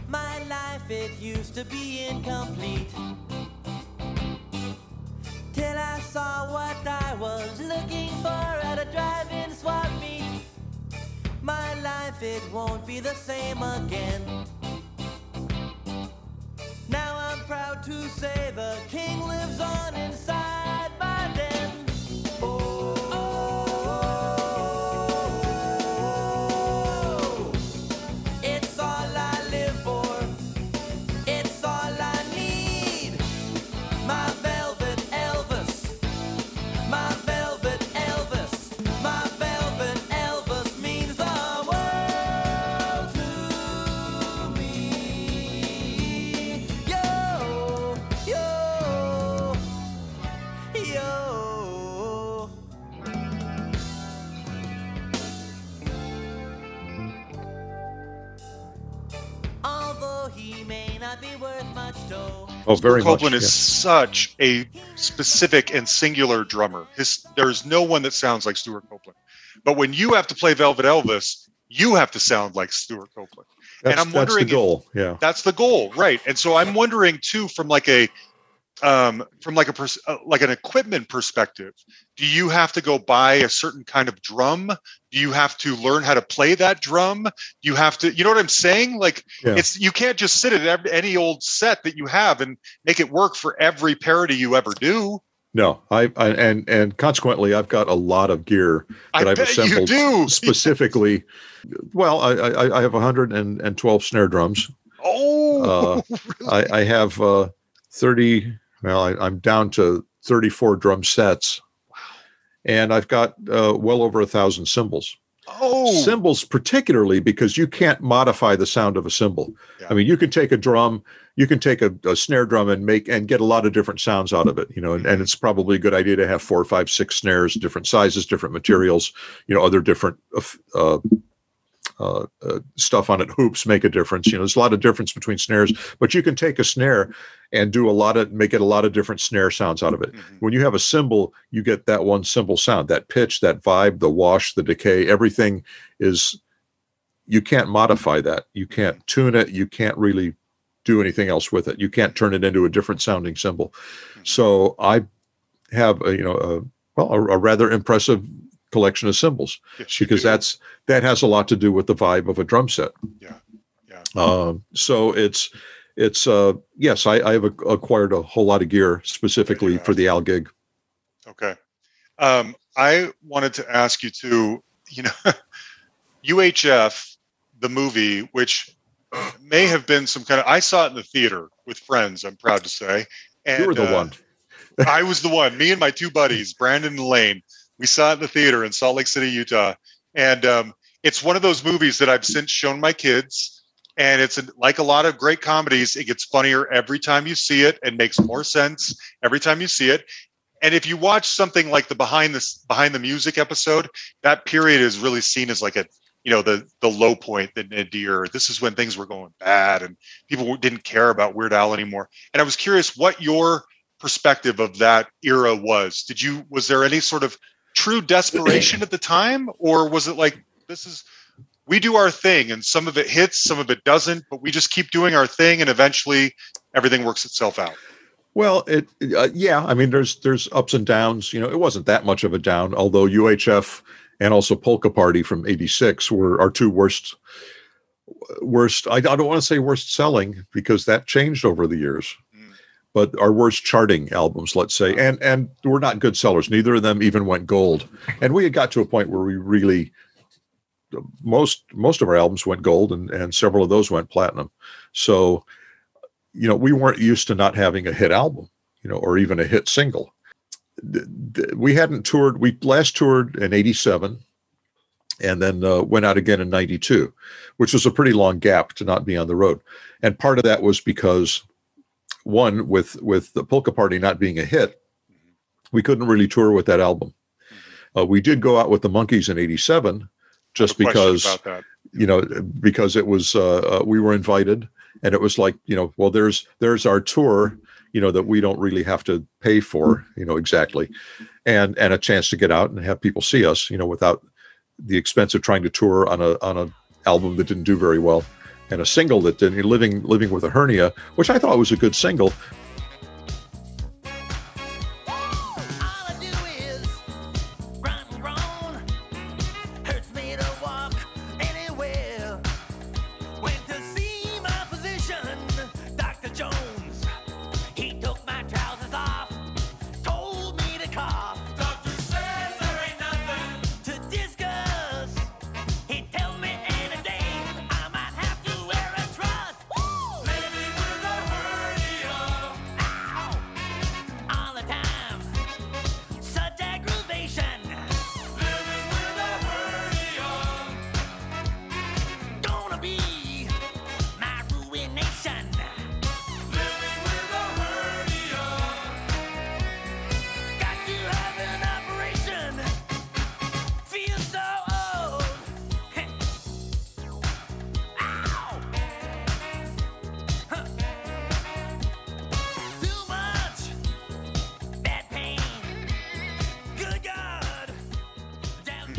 My life, it used to be incomplete. Till I saw what I was looking life, it won't be the same again. Now I'm proud to say the king lives on inside Oh,
very
Copeland
much.
is such a specific and singular drummer. His, there's no one that sounds like Stewart Copeland. But when you have to play Velvet Elvis, you have to sound like Stewart Copeland.
That's,
I'm wondering,
that's the goal. Yeah.
That's the goal, right? And so I'm wondering too, from like a um, from like a pers- uh, like an equipment perspective, do you have to go buy a certain kind of drum? Do you have to learn how to play that drum? You have to, you know what I'm saying? Like
Yeah.
it's you can't just sit at every, any old set that you have and make it work for every parody you ever do.
No, I, I and and consequently, I've got a lot of gear that I've
bet you
assembled
do.
specifically. Well, I, I, I have 112 snare drums,
Oh,
I, I have uh, 30, well, I, I'm down to 34 drum sets. And I've got uh, well over a thousand cymbals.
oh,
Cymbals, particularly because you can't modify the sound of a cymbal.
Yeah.
I mean, you can take a drum, you can take a, a snare drum and make and get a lot of different sounds out of it. You know, and, and it's probably a good idea to have four, five, six snares, different sizes, different materials. You know, other different uh, uh, uh, stuff on it. Hoops make a difference. You know, there's a lot of difference between snares, but you can take a snare and do a lot of make it a lot of different snare sounds out of it.
Mhm.
When you have a cymbal, you get that one cymbal sound, that pitch, that vibe, the wash, the decay, everything is you can't modify that. You can't tune it. You can't really do anything else with it. You can't turn it into a different sounding cymbal. So I have a, you know a, well a, a rather impressive collection of cymbals
Yes,
because
do.
that's that has a lot to do with the vibe of a drum set.
Yeah, yeah.
Um, so it's it's uh yes, I, I have a, acquired a whole lot of gear specifically for the Al gig.
Okay. Um, I wanted to ask you to you know, UHF, the movie, which may have been some kind of, I saw it in the theater with friends, I'm proud to say. And,
you were the
uh,
one.
I was the one, me and my two buddies, Brandon and Lane. We saw it in the theater in Salt Lake City, Utah. And um, it's one of those movies that I've since shown my kids. And it's like a lot of great comedies, it gets funnier every time you see it and makes more sense every time you see it. And if you watch something like the behind this behind the music episode, that period is really seen as like a you know the the low point, the nadir. This is when things were going bad and people didn't care about Weird Al anymore. And I was curious what your perspective of that era was. Did you was there any sort of true desperation at the time, or was it like this is we do our thing and some of it hits, some of it doesn't, but we just keep doing our thing and eventually everything works itself out.
Well, it uh, yeah, I mean there's there's ups and downs. You know, it wasn't that much of a down, although UHF and also Polka Party from '86 were our two worst worst. I, I don't want to say worst selling because that changed over the years. But our worst charting albums, let's say, and and were not good sellers. Neither of them even went gold, and we had got to a point where we really most most of our albums went gold, and and several of those went platinum. So you know, we weren't used to not having a hit album, you know, or even a hit single. We hadn't toured. We last toured in '87, and then uh, went out again in '92, which was a pretty long gap to not be on the road. And part of that was because, one, with with the Polka Party not being a hit, we couldn't really tour with that album. Uh, we did go out with the Monkees in '87, just because you know because it was uh, uh, we were invited and it was like you know well there's there's our tour you know that we don't really have to pay for you know exactly. And and a chance to get out and have people see us you know without the expense of trying to tour on a on a album that didn't do very well and a single that didn't living living with a hernia which i thought was a good single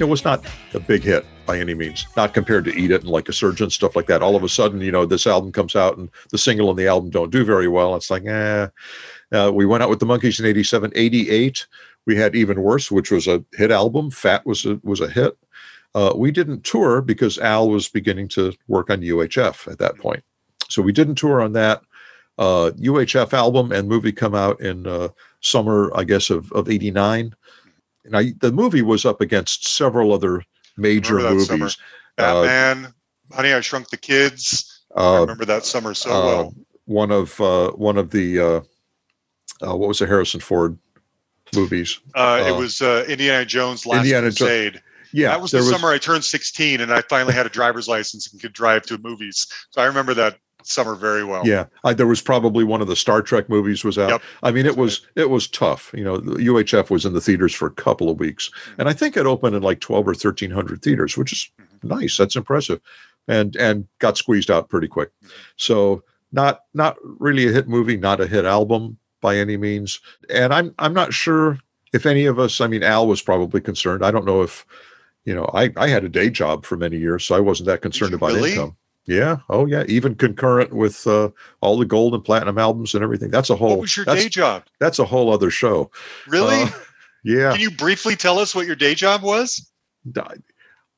it was not a big hit by any means not compared to eat it and like a surgeon stuff like that. All of a sudden you know this album comes out and the single and the album don't do very well. It's like eh. uh, we went out with the monkees in 87 88 we had even worse which was a hit album. Fat was a was a hit. Uh, we didn't tour because al was beginning to work on uhf at that point. So we didn't tour on that. Uh, uhf album and movie come out in uh, summer i guess of, of 89 and I, the movie was up against several other major movies.
summer.
Uh,
Batman, Honey, I Shrunk the Kids, I
Uh,
remember that summer so
uh,
well.
one of uh, one of the uh, uh, what was the Harrison Ford movies?
Uh, it
uh,
was uh, Indiana Jones Last
Indiana Jo- Yeah,
that was the
there
summer I turned 16 and I finally had a driver's license and could drive to movies. So I remember that summer very well.
Yeah, I, there was probably one of the Star Trek movies was out.
Yep.
I mean, it was it was tough. You know, the UHF was in the theaters for a couple of weeks,
Mm-hmm.
and I think it opened in like twelve or thirteen hundred theaters, which is nice. That's impressive, and and got squeezed out pretty quick.
Mm-hmm.
So not not really a hit movie, not a hit album by any means, and I'm I'm not sure if any of us. I mean, Al was probably concerned. I don't know if. You know, I, I had a day job for many years, so I wasn't that concerned about
really?
income. Yeah. Oh, yeah. Even concurrent with uh, all the gold and platinum albums and everything. That's a whole.
What was your
that's,
day job?
That's a whole other show.
Really?
Uh, yeah.
Can you briefly tell us what your day job was?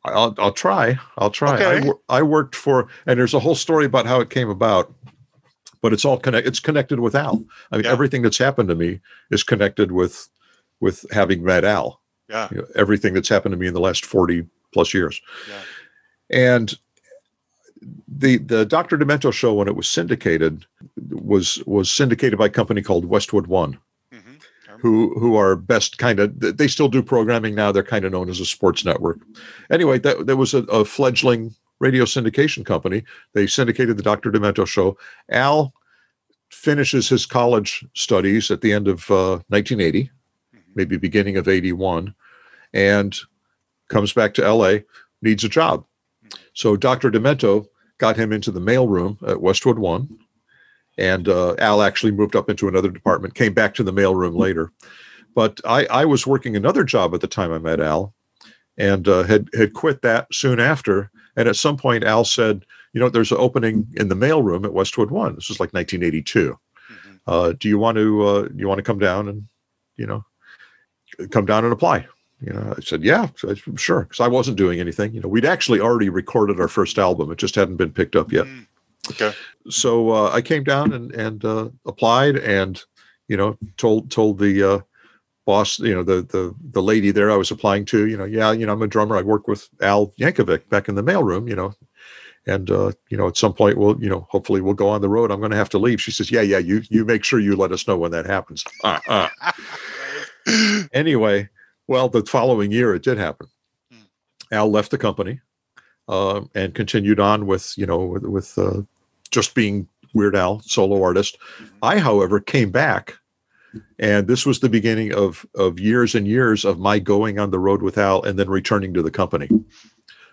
I'll, I'll try. I'll try. I,
Okay.
wor- I worked for, and there's a whole story about how it came about, but it's all connected. It's connected with Al. I mean,
Yeah.
everything that's happened to me is connected with, with having met Al.
Yeah.
You know, everything that's happened to me in the last 40 plus years.
Yeah.
And the the Dr. Demento show when it was syndicated was was syndicated by a company called Westwood One
Mhm.
who who are best kind of they still do programming now. They're kind of known as a sports network. Anyway that there was a, a fledgling radio syndication company. They syndicated the dr demento show. Al finishes his college studies at the end of uh, 1980 maybe beginning of 81 and comes back to la needs a job. So dr demento got him into the mailroom at westwood one and uh, Al actually moved up into another department, came back to the mailroom later. But I, I was working another job at the time I met Al, and uh, had had quit that soon after. And at some point, Al said, "You know, there's an opening in the mailroom at Westwood One. This was like 1982.
Mhm.
Uh, do you want to uh, you want to come down and you know come down and apply?" You know, I said, "Yeah, sure," because I wasn't doing anything. You know, we'd actually already recorded our first album; it just hadn't been picked up yet
Mm. Okay.
so uh, I came down and and uh, applied, and you know told told the uh, boss, you know the the the lady there I was applying to, you know, yeah, you know I'm a drummer. I work with Al Yankovic back in the mailroom, you know, and uh, you know at some point we'll you know hopefully we'll go on the road. I'm going to have to leave. She says, yeah, yeah, you you make sure you let us know when that happens. Uh, uh. anyway, well, the following year it did happen.
Hmm.
Al left the company um, and continued on with you know with, with uh, just being Weird Al solo artist. I, however, came back, and this was the beginning of of years and years of my going on the road with Al and then returning to the company.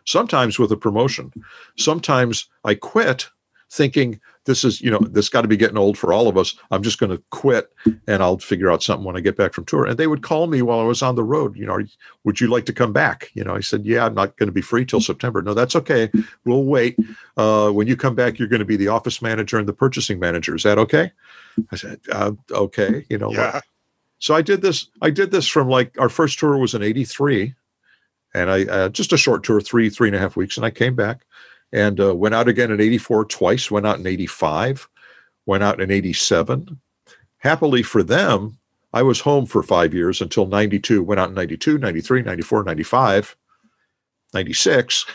Sometimes with a promotion, sometimes I quit thinking this is you know this got to be getting old for all of us. I'm just going to quit and i'll figure out something when i get back from tour. And they would call me while i was on the road you know would you like to come back? You know i said yeah i'm not going to be free till september. No that's okay. We'll wait. Uh, when you come back you're going to be the office manager and the purchasing manager. Is that okay? I said uh, okay you know?
Yeah.
so i did this i did this from like our first tour was in 83 and i uh, just a short tour three three and a half weeks and i came back and uh, went out again in 84 twice went out in 85 went out in 87 happily for them i was home for five years until 92 went out in 92 93 94 95 96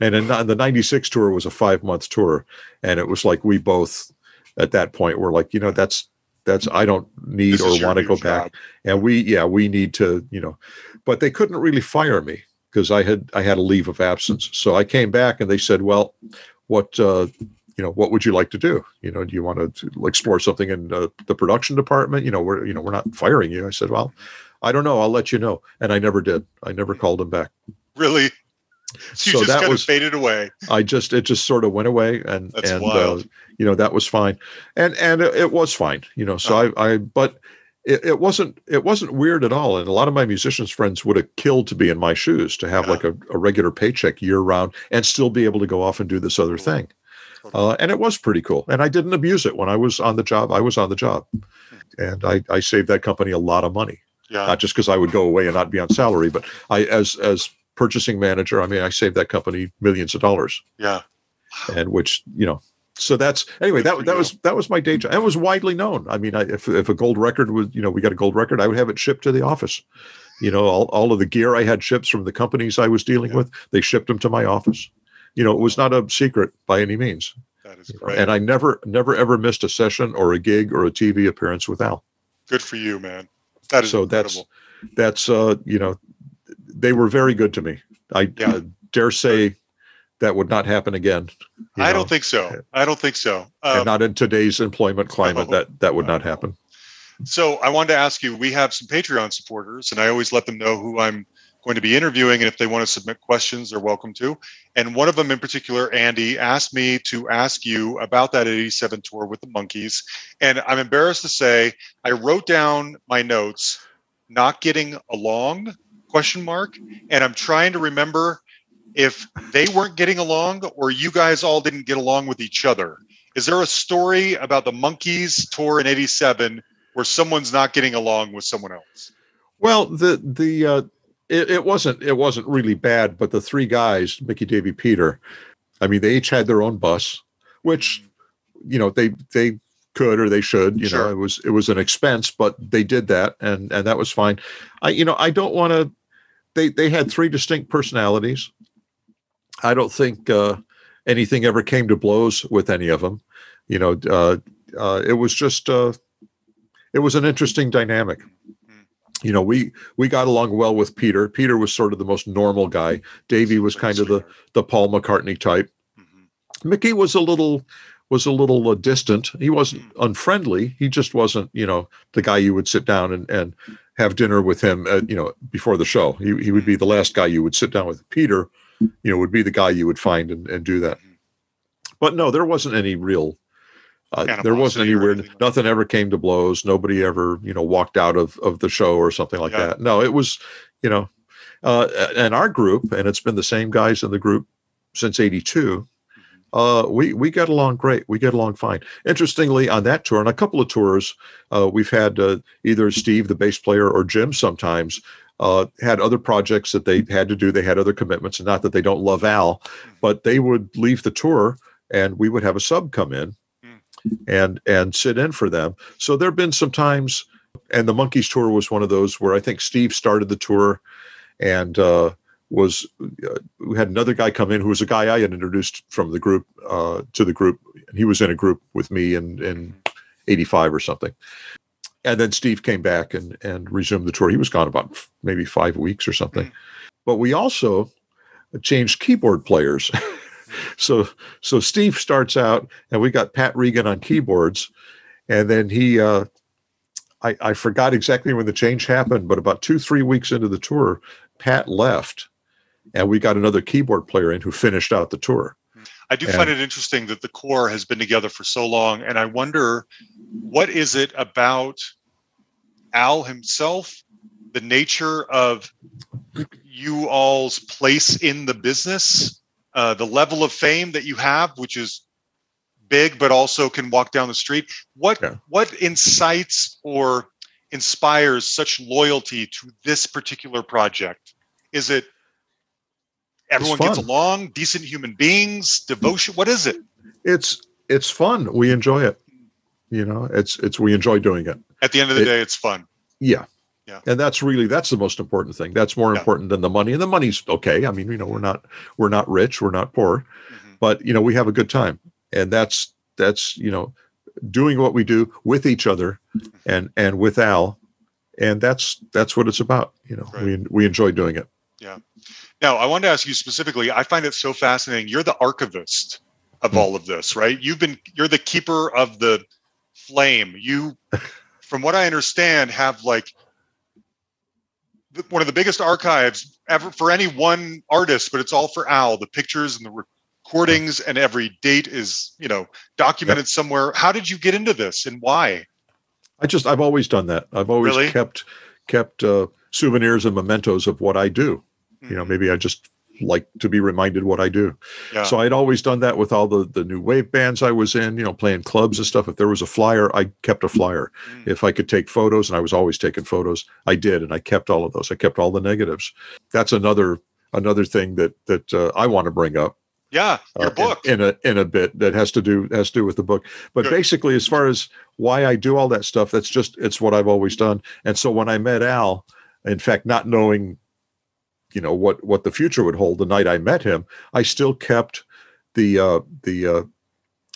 and then the 96 tour was a five month tour and it was like we both at that point were like you know that's that's i don't need
This
or want to go back. And we yeah we need to you know but they couldn't really fire me because i had i had a leave of absence. So i came back and they said well what uh you know what would you like to do? You know do you want to explore something in uh, the production department? You know we're you know we're not firing you. I said well i don't know. I'll let you know. And i never did. I never called them back.
Really? So you
So
just
that
kind
was-
of faded away.
I just it just sort of went away and
That's
and uh, you know that was fine. And and it, it was fine you know so
Uh-huh.
I I but it, it wasn't it wasn't weird at all and a lot of my musicians friends would have killed to be in my shoes to have
Yeah.
like a, a regular paycheck year round and still be able to go off and do this other thing uh, and it was pretty cool and I didn't abuse it when I was on the job I was on the job and I I saved that company a lot of money
Yeah.
not just because I would go away and not be on salary but I as as purchasing manager I mean I saved that company millions of dollars
Yeah.
and which you know so that's anyway that that was that was my day job and it was widely known i mean I, if, if a gold record was you know we got a gold record i would have it shipped to the office you know all, all of the gear i had ships from the companies i was dealing
Yeah.
with they shipped them to my office you know it was not a secret by any means
That is great.
and I never never ever missed a session or a gig or a TV appearance with Al.
Good for you, man. That is
so
incredible.
that's that's uh you know they were very good to me. I
Yeah.
uh, dare say that would not happen again.
I
know,
don't think so. I don't think so.
and
Um,
not in today's employment climate
no.
that that would not happen.
So I wanted to ask you, we have some Patreon supporters, and I always let them know who I'm going to be interviewing. And if they want to submit questions, they're welcome to. And one of them in particular, Andy, asked me to ask you about that 87 tour with the Monkees. And I'm embarrassed to say I wrote down my notes, not getting along, question mark. And I'm trying to remember if they weren't getting along or you guys all didn't get along with each other. Is there a story about the Monkees tour in 87 where someone's not getting along with someone else.
Well, the the uh, it, it wasn't it wasn't really bad, but the three guys, Mickey, Davey, Peter, I mean, they each had their own bus, which you know they they could or they should. You
Sure.
know, it was it was an expense, but they did that, and and that was fine. I you know I don't want to. They they had three distinct personalities. I don't think uh, anything ever came to blows with any of them. You know, uh, uh, it was just uh, it was an interesting dynamic. You know we we got along well with peter. Peter was sort of the most normal guy. Davey was kind of the the paul mccartney type.
Mhm.
mickey was a little was a little uh, distant. He wasn't unfriendly. He just wasn't you know the guy you would sit down and and have dinner with him uh, you know before the show. He, he would be the last guy you would sit down with. Peter you know would be the guy you would find and, and do that. But no there wasn't any real uh, there wasn't any weird
like
nothing ever came to blows. Nobody ever you know walked out of of the show or something like
Yeah.
that. No it was you know uh and our group and it's been the same guys in the group since 82 uh we we get along great we get along fine interestingly on that tour and a couple of tours uh we've had uh, either steve the bass player or jim sometimes uh, had other projects that they had to do. They had other commitments, and not that they don't love Al, but they would leave the tour, and we would have a sub come in, and and sit in for them. So there have been some times, and the Monkees tour was one of those where I think Steve started the tour, and uh, was uh, we had another guy come in who was a guy I had introduced from the group uh, to the group, and he was in a group with me in in '85 or something. And then Steve came back and and resumed the tour. He was gone about maybe five weeks or something. But we also changed keyboard players. so so Steve starts out, and we got Pat Regan on keyboards, and then he. Uh, I, I forgot exactly when the change happened, but about two, three weeks into the tour, Pat left and we got another keyboard player in who finished out the tour.
I do
Yeah.
find it interesting that the core has been together for so long, and I wonder what is it about Al himself, the nature of you all's place in the business, uh, the level of fame that you have, which is big, but also can walk down the street. What
Yeah.
what incites or inspires such loyalty to this particular project? Is it everyone gets along, decent human beings, devotion? What is it?
It's it's fun. We enjoy it. You know, it's it's we enjoy doing it.
At the end of the
It-
day, it's fun.
Yeah.
Yeah.
And that's really that's the most important thing. That's more
Yeah.
important than the money. And the money's okay. I mean, you know, we're not we're not rich, we're not poor,
Mhm.
but you know, we have a good time. And that's that's, you know, doing what we do with each other and and with Al. And that's that's what it's about. You know, we we enjoy doing it.
Now, I wanted to ask you specifically. I find it so fascinating. You're the archivist of all of this, right? You've been you're the keeper of the flame. You, from what I understand, have like one of the biggest archives ever for any one artist, but it's all for Al. The pictures and the recordings and every date is you know documented somewhere. How did you get into this and why?
I just I've always done that. I've always
Really?
kept kept uh, souvenirs and mementos of what I do. You know,
Mhm.
maybe I just like to be reminded what I do.
Yeah.
So I'd always done that with all the the new wave bands I was in. You know, playing clubs and stuff. If there was a flyer, I kept a flyer.
Mm.
If I could take photos, and I was always taking photos, I did, and I kept all of those. I kept all the negatives. That's another another thing that that uh, I want to bring up
yeah, your
uh,
book.
in, in a in a bit that has to do has to do with the book. But
Good.
basically, as far as why I do all that stuff, that's just it's what I've always done. And so when I met Al, in fact, not knowing, you know what what the future would hold, the night I met him, I still kept the uh, the uh,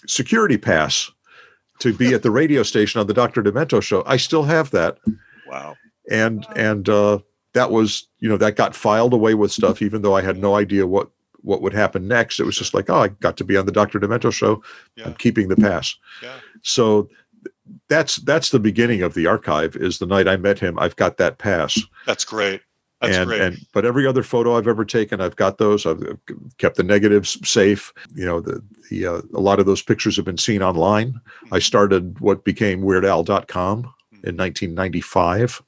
security pass to be at the radio station on the Dr. Demento show. I still have that.
Wow.
And and uh that was, you know, that got filed away with stuff, even though I had no idea what what would happen next. It was just like, oh, I got to be on the Dr. Demento show.
Yeah.
I'm keeping the pass.
Yeah.
So that's that's the beginning of the archive is the night I met him. I've got that pass.
That's great. That's
and
great.
and but every other photo I've ever taken, I've got those. I've kept the negatives safe. You know, the the uh, a lot of those pictures have been seen online. Hmm. I started what became WeirdAl.com hmm. in 1995.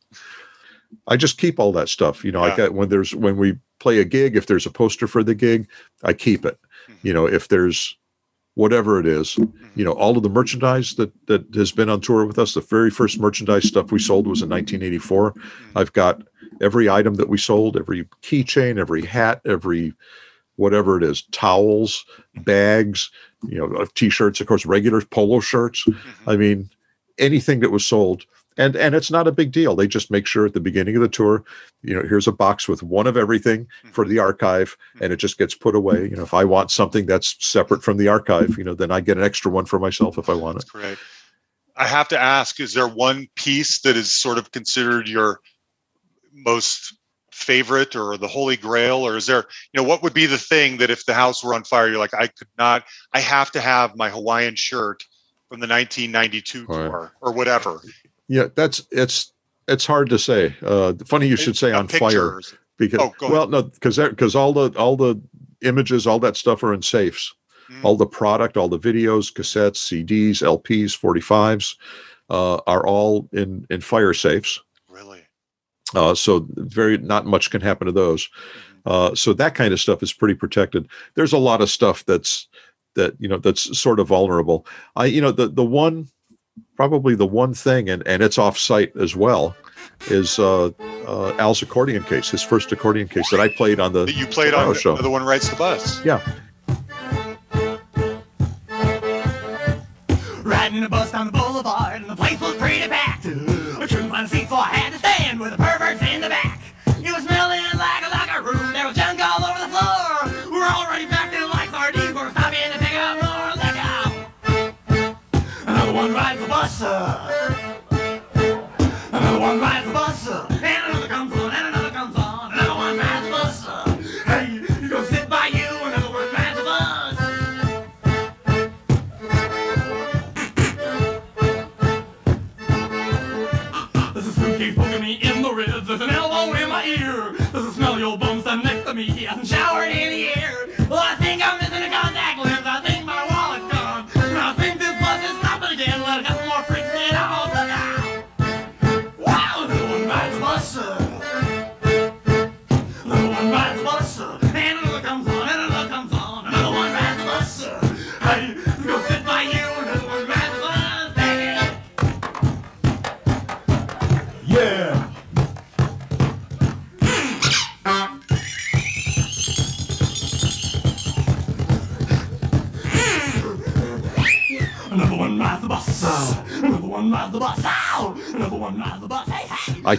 I just keep all that stuff. You know,
Yeah.
I get when there's when we play a gig, if there's a poster for the gig, I keep it. Hmm. You know, if there's whatever it is, you know, all of the merchandise that that has been on tour with us, the very first merchandise stuff we sold was in 1984. I've got every item that we sold, every keychain, every hat, every whatever it is, towels, mm-hmm. bags, you know, t-shirts, of course, regular polo shirts. Mm-hmm. I mean, anything that was sold. And and it's not a big deal. They just make sure at the beginning of the tour, you know, here's a box with one of everything for mm-hmm. the archive, and it just gets put away. You know, if I want something that's separate from the archive, you know, then I get an extra one for myself if I want it.
That's great. I have to ask: Is there one piece that is sort of considered your most favorite, or the holy grail, or is there, you know, what would be the thing that if the house were on fire, you're like, I could not, I have to have my Hawaiian shirt from the 1992
Right.
tour, or whatever.
Yeah, that's it's it's hard to say. Uh, funny you should say
Uh,
on fire because
Oh,
well, no, because because all the all the images, all that stuff are in safes.
Mm.
All the product, all the videos, cassettes, CDs, LPs, 45s uh, are all in in fire safes.
Really?
Uh, so very not much can happen to those. Uh, so that kind of stuff is pretty protected. There's a lot of stuff that's that you know that's sort of vulnerable. I you know the the one probably the one thing and and it's off site as well is uh, uh, Al's accordion case, his first accordion case that I played on the
That you played
Tomorrow
on
show.
the one rides the bus.
Yeah,
Riding a bus down the boulevard, and the place was pretty packed. Rides the one rides the bus.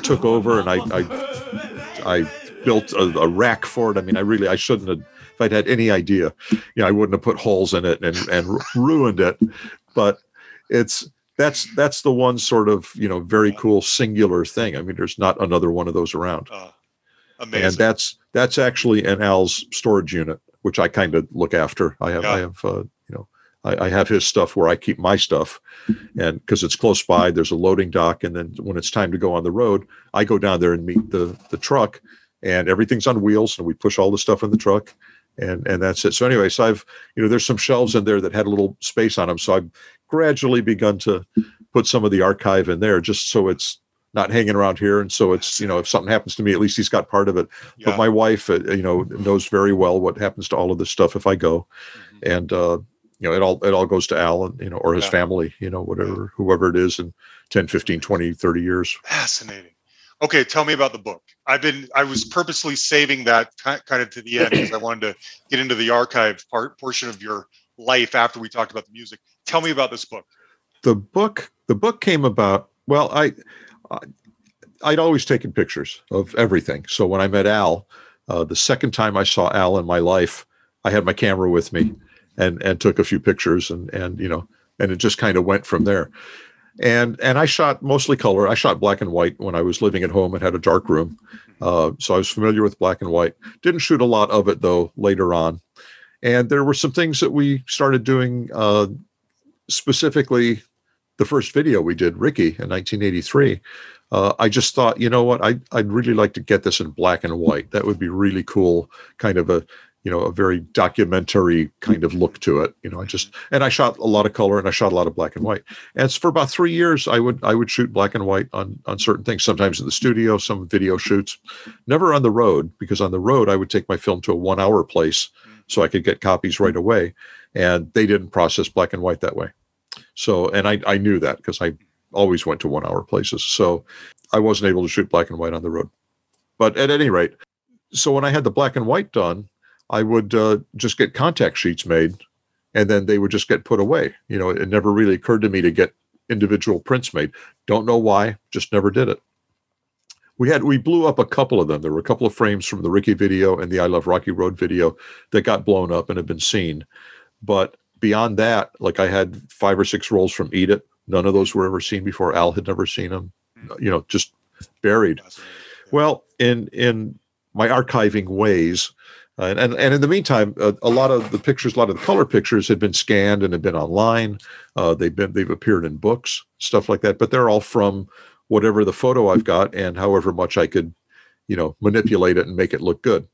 Took over and I I, I built a, a rack for it. I mean, I really I shouldn't have. If I'd had any idea, you know, I wouldn't have put holes in it and and ruined it. But it's that's that's the one sort of you know very cool singular thing. I mean, there's not another one of those around.
Uh, amazing.
and that's that's actually an Al's storage unit, which I kind of look after. I have I have uh, I, I have his stuff where I keep my stuff, and because it's close by, there's a loading dock, and then when it's time to go on the road, I go down there and meet the the truck, and everything's on wheels, and we push all the stuff in the truck. And, and that's it. So anyway, so I've you know there's some shelves in there that had a little space on them. So I've gradually begun to put some of the archive in there, just so it's not hanging around here. And so it's you know if something happens to me, at least he's got part of it
yeah.
but my wife uh, you know knows very well what happens to all of this stuff if i go and uh you know it all it all goes to al and you know or his
Yeah.
family you know whatever whoever it is in 10 15 20 30 years
Fascinating. Okay, tell me about the book. I've been I was purposely saving that kind of to the end because I wanted to get into the archive part portion of your life after we talked about the music. Tell me about this book.
the book the book came about well i, I i'd always taken pictures of everything so when i met al uh, the second time i saw al in my life i had my camera with me and and took a few pictures and and you know and it just kind of went from there. And and i shot mostly color. I shot black and white when i was living at home and had a dark room. Uh, so i was familiar with black and white. Didn't shoot a lot of it though later on. And there were some things that we started doing uh, specifically the first video we did ricky in 1983 uh, i just thought you know what? I, i'd really like to get this in black and white. That would be really cool kind of a you know a very documentary kind of look to it you know i just and i shot a lot of color and i shot a lot of black and white. And for about three years i would i would shoot black and white on on certain things sometimes in the studio some video shoots. Never on the road because on the road i would take my film to a one hour place so i could get copies right away and they didn't process black and white that way. So and i i knew that because i always went to one hour places so i wasn't able to shoot black and white on the road. But at any rate so when i had the black and white done I would uh, just get contact sheets made, and then they would just get put away. You know, it never really occurred to me to get individual prints made. Don't know why, just never did it. We had we blew up a couple of them. There were a couple of frames from the Ricky video and the I Love Rocky Road video that got blown up and have been seen. But beyond that, like I had five or six rolls from Eat It. None of those were ever seen before. Al had never seen them. You know, just buried. Well, in in my archiving ways, uh, and, and and in the meantime, uh, a lot of the pictures, a lot of the color pictures, had been scanned and had been online. Uh, they've been they've appeared in books, stuff like that. But they're all from whatever the photo I've got, and however much I could, you know, manipulate it and make it look good.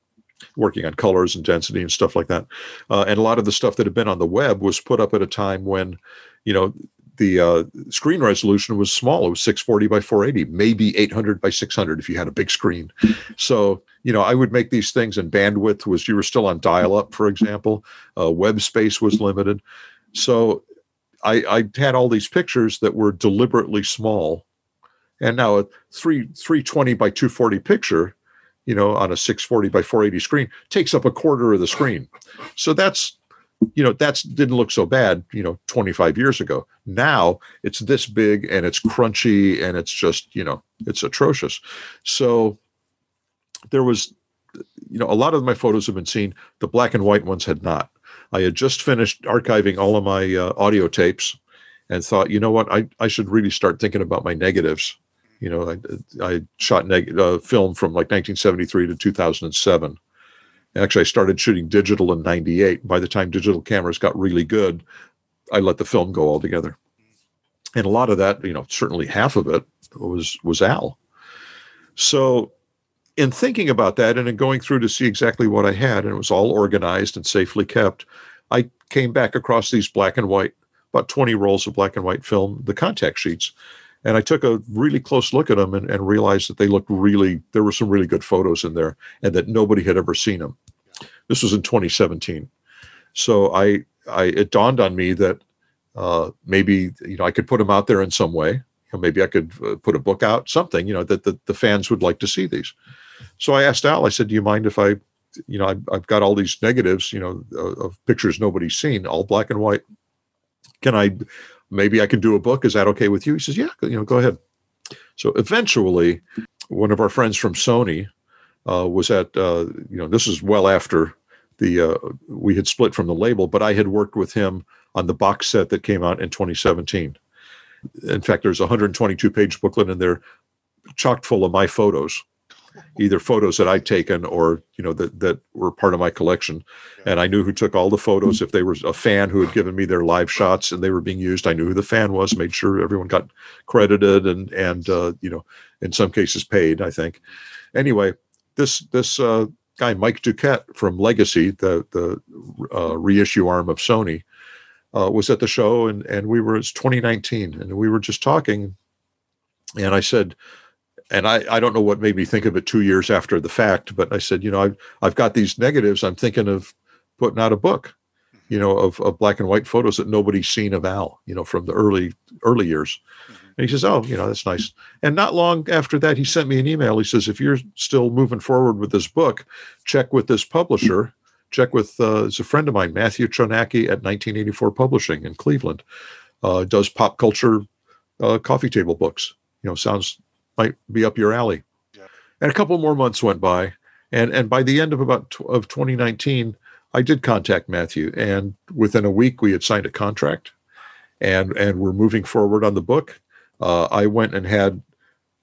Working on colors and density and stuff like that. Uh, and a lot of the stuff that had been on the web was put up at a time when, you know, the uh, screen resolution was small. It was 640 by 480, maybe 800 by 600 if you had a big screen. So, you know, I would make these things, and bandwidth was you were still on dial up, for example. Uh, web space was limited. So I, I had all these pictures that were deliberately small. And now a three 320 by 240 picture, you know, on a 640 by 480 screen takes up a quarter of the screen. So that's you know that's didn't look so bad you know 25 years ago. Now it's this big and it's crunchy and it's just you know it's atrocious. So there was you know a lot of my photos have been seen. The black and white ones had not. I had just finished archiving all of my uh, audio tapes and thought you know what? I, I should really start thinking about my negatives. You know i, I shot neg- uh, film from like 1973 to 2007 Actually, I started shooting digital in 98. By the time digital cameras got really good, I let the film go altogether. And a lot of that, you know, certainly half of it was was Al. So in thinking about that and in going through to see exactly what I had, and it was all organized and safely kept, I came back across these black and white, about 20 rolls of black and white film, the contact sheets. And I took a really close look at them and, and realized that they looked really, there were some really good photos in there and that nobody had ever seen them. This was in 2017. So I, I it dawned on me that uh, maybe you know I could put them out there in some way. You know, maybe I could uh, put a book out, something you know that the, the fans would like to see these. So I asked Al. I said, "Do you mind if I, you know, I've, I've got all these negatives, you know, of, of pictures nobody's seen, all black and white. Can I, maybe I can do a book? Is that okay with you?" He says, "Yeah, you know, go ahead." So eventually, one of our friends from Sony uh, was at uh, you know this is well after the uh, we had split from the label, but I had worked with him on the box set that came out in 2017. In fact, there's a 122 page booklet in there, chock full of my photos, either photos that I'd taken or you know that that were part of my collection. And I knew who took all the photos. If they were a fan who had given me their live shots and they were being used, I knew who the fan was. Made sure everyone got credited and and uh, you know in some cases paid. I think. Anyway, this this uh, guy Mike Duquette from Legacy, the the uh, reissue arm of Sony, uh, was at the show, and and we were it's 2019, and we were just talking, and I said, and I I don't know what made me think of it two years after the fact, but I said, you know, I've I've got these negatives. I'm thinking of putting out a book, you know, of of black and white photos that nobody's seen of Al, you know, from the early early years. And he says, "Oh, you know, that's nice." And not long after that, he sent me an email. He says, "If you're still moving forward with this book, check with this publisher. Check with uh, it's a friend of mine, Matthew Chojnacki at 1984 Publishing in Cleveland. Uh, does pop culture uh, coffee table books. You know, sounds might be up your alley."
Yeah.
And a couple more months went by, and and by the end of about tw- of 2019, I did contact Matthew, and within a week we had signed a contract, and and we're moving forward on the book. Uh, I went and had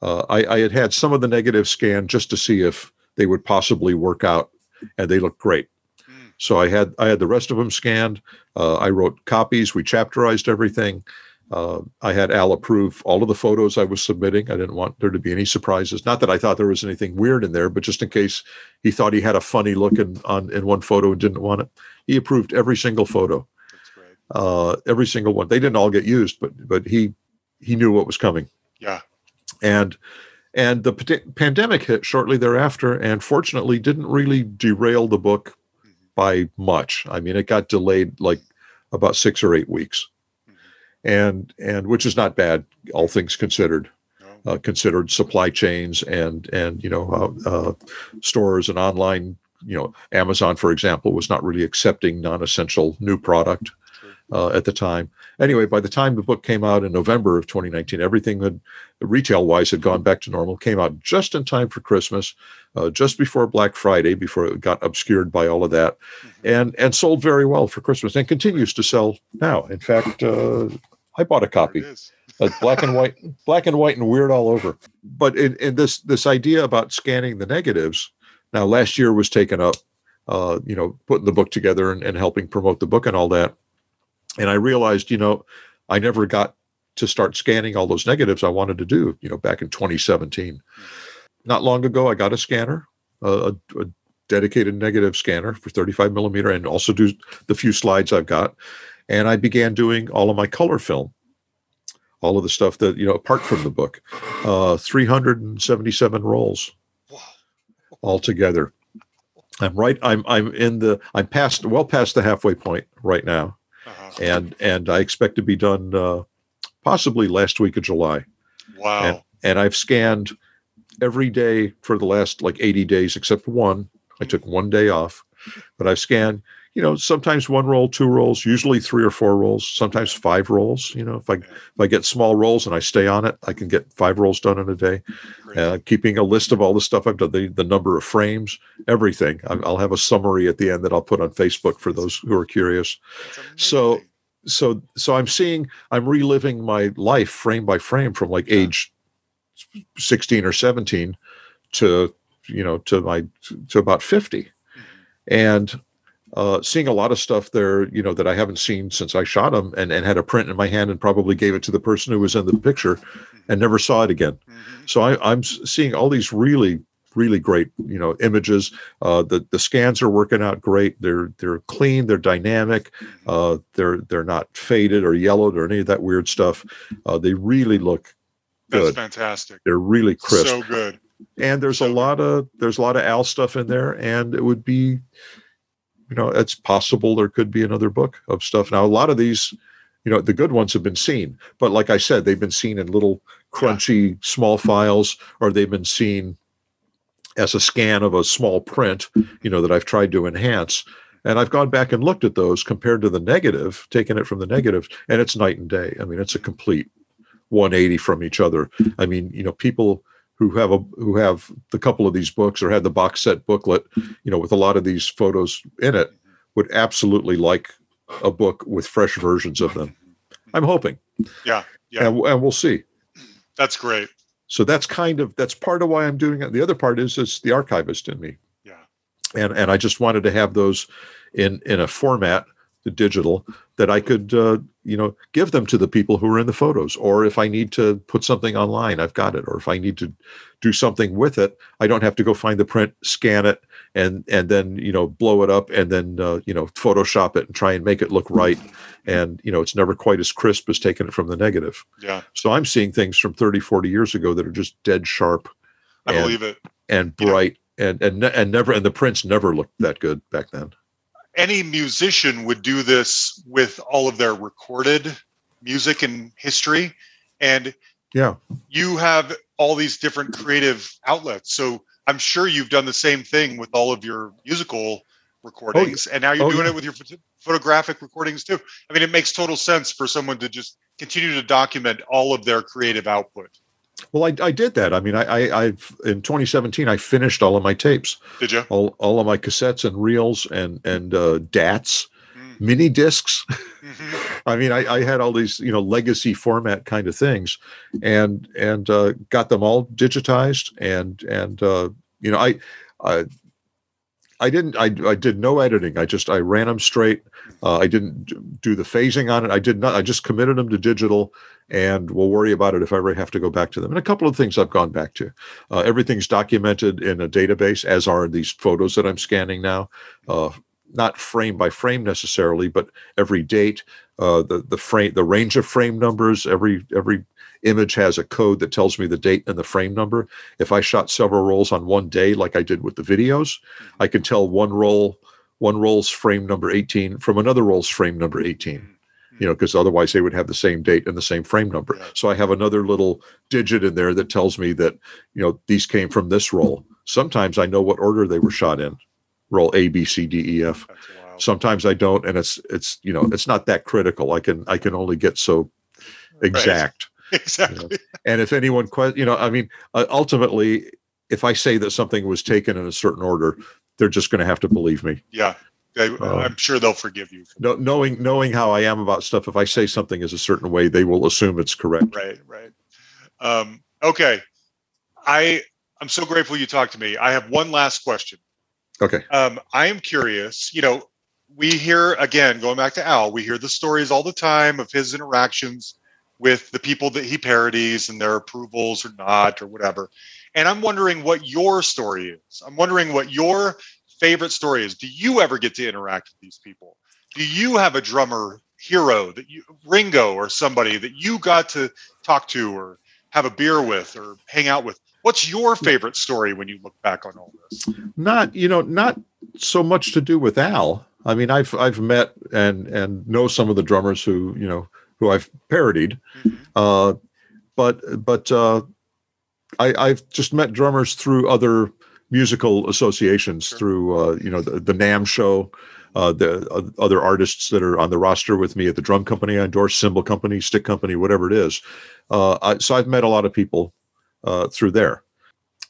uh, I, I had had some of the negatives scanned just to see if they would possibly work out, and they looked great.
Mm.
So I had I had the rest of them scanned. Uh, I wrote copies. We chapterized everything. Uh, I had Al approve all of the photos I was submitting. I didn't want there to be any surprises. Not that I thought there was anything weird in there, but just in case he thought he had a funny look in on in one photo and didn't want it, he approved every single photo,
That's great.
uh, every single one. They didn't all get used, but but he he knew what was coming.
Yeah.
and and the pand- pandemic hit shortly thereafter and fortunately didn't really derail the book by much. I mean it got delayed like about six or eight weeks. And and which is not bad all things considered uh, considered supply chains and and you know uh, uh, stores and online you know amazon for example was not really accepting non-essential new product uh, at the time anyway by the time the book came out in november of 2019 everything had retail wise had gone back to normal came out just in time for christmas uh, just before black friday before it got obscured by all of that and and sold very well for christmas and continues to sell now. In fact uh, i bought a copy. uh, black and white black and white and weird all over. But in, in this this idea about scanning the negatives now last year was taken up uh, you know putting the book together and, and helping promote the book and all that and i realized you know i never got to start scanning all those negatives i wanted to do you know back in 2017 not long ago i got a scanner a, a, dedicated negative scanner for 35 millimeter and also do the few slides i've got. And i began doing all of my color film all of the stuff that you know apart from the book uh 377 rolls altogether. I'm right i'm i'm in the i'm past well past the halfway point right now
Uh-huh.
and and i expect to be done uh possibly last week of july
Wow.
and, and i've scanned every day for the last like 80 days except one i took one day off but i've scanned you know sometimes one roll two rolls usually three or four rolls sometimes five rolls you know if i if i get small rolls and i stay on it i can get five rolls done in a day. Uh, keeping a list of all the stuff I've done, the, the number of frames, everything. I'll have a summary at the end that I'll put on Facebook for those who are curious. So- So, so I'm seeing, I'm reliving my life frame by frame from like age 16 or 17 to, you know, to my, to about 50 and, uh, seeing a lot of stuff there, you know, that I haven't seen since I shot them and, and had a print in my hand and probably gave it to the person who was in the picture and never saw it again.
Mhm.
So I, I'm seeing all these really, really great, you know, images. Uh, the the scans are working out great. They're they're clean. They're dynamic. Uh, they're they're not faded or yellowed or any of that weird stuff. Uh, they really look
That's
good.
fantastic.
They're really crisp.
So good.
and there's
so
a lot of there's a lot of Al stuff in there, and it would be, you know, it's possible there could be another book of stuff. Now a lot of these. You know, the good ones have been seen, but like I said, they've been seen in little crunchy small files, or they've been seen as a scan of a small print, you know, that I've tried to enhance. And I've gone back and looked at those compared to the negative, taken it from the negative, and it's night and day. I mean, it's a complete 180 from each other. I mean, you know, people who have a who have the couple of these books or had the box set booklet, you know, with a lot of these photos in it, would absolutely like a book with fresh versions of them. I'm hoping,
Yeah. Yeah.
and, and we'll see.
That's great.
So that's kind of that's part of why I'm doing it. The other part is it's the archivist in me,
Yeah.
and and I just wanted to have those in in a format, the digital, that I could uh, you know give them to the people who are in the photos. Or if I need to put something online, I've got it. Or if I need to do something with it, I don't have to go find the print, scan it, and and then you know blow it up and then uh, you know Photoshop it and try and make it look right. And you know it's never quite as crisp as taking it from the negative.
Yeah.
So I'm seeing things from 30, 40 years ago that are just dead sharp
I
And-
believe it.
and bright and and and never and the prints never looked that good back then.
Any musician would do this with all of their recorded music and history. And
Yeah.
you have all these different creative outlets. So I'm sure you've done the same thing with all of your musical recordings. And now you're
Oh,
doing
yeah.
it with your phot- photographic recordings too. I mean, it makes total sense for someone to just continue to document all of their creative output.
Well, I, I did that. I mean, I, I I've in 2017 I finished all of my tapes,
Did you?
all all of my cassettes and reels and and uh, DATs,
Mm.
mini discs.
Mhm.
I mean, I, I had all these, you know, legacy format kind of things, and and uh, got them all digitized, and and uh, you know, I, I, I didn't, I, I did no editing. I just I ran them straight. Uh, I didn't do the phasing on it. I did not. I just committed them to digital, and we'll worry about it if I ever have to go back to them. And a couple of things I've gone back to. Uh, everything's documented in a database, as are these photos that I'm scanning now. Uh, not frame by frame necessarily, but every date, uh, the the frame, the range of frame numbers. Every every image has a code that tells me the date and the frame number. If I shot several rolls on one day, like I did with the videos, mm-hmm. I can tell one roll, one roll's frame number 18 from another roll's frame number mm-hmm. 18. Mm-hmm. You know, because otherwise they would have the same date and the same frame number.
Yeah.
So I have another little digit in there that tells me that, you know, these came from this roll. Sometimes I know what order they were shot in. Roll A, B, C, D, E, F sometimes i don't and it's it's you know it's not that critical i can i can only get so exact
exactly.
and if anyone que- you know i mean uh, ultimately if i say that something was taken in a certain order they're just going to have to believe me
Yeah. They,
Uh,
I'm sure they'll forgive you.
No, knowing knowing how i am about stuff if i say something is a certain way they will assume it's correct
Right, right. Um, okay. I I'm so grateful you talked to me. I have one last question.
okay
Um, I am curious. You know, we hear again going back to Al. We hear the stories all the time of his interactions with the people that he parodies and their approvals or not or whatever. And I'm wondering what your story is. I'm wondering what your favorite story is. Do you ever get to interact with these people? Do you have a drummer hero that you Ringo or somebody that you got to talk to or have a beer with or hang out with? What's your favorite story when you look back on all this?
not you know not so much to do with al i mean i've i've met and and know some of the drummers who you know who i've parodied
Mhm.
uh but but uh i i've just met drummers through other musical associations
Sure.
through uh you know the, the NAMM show uh the uh, other artists that are on the roster with me at the drum company i endorse cymbal company stick company whatever it is uh I, so i've met a lot of people uh through there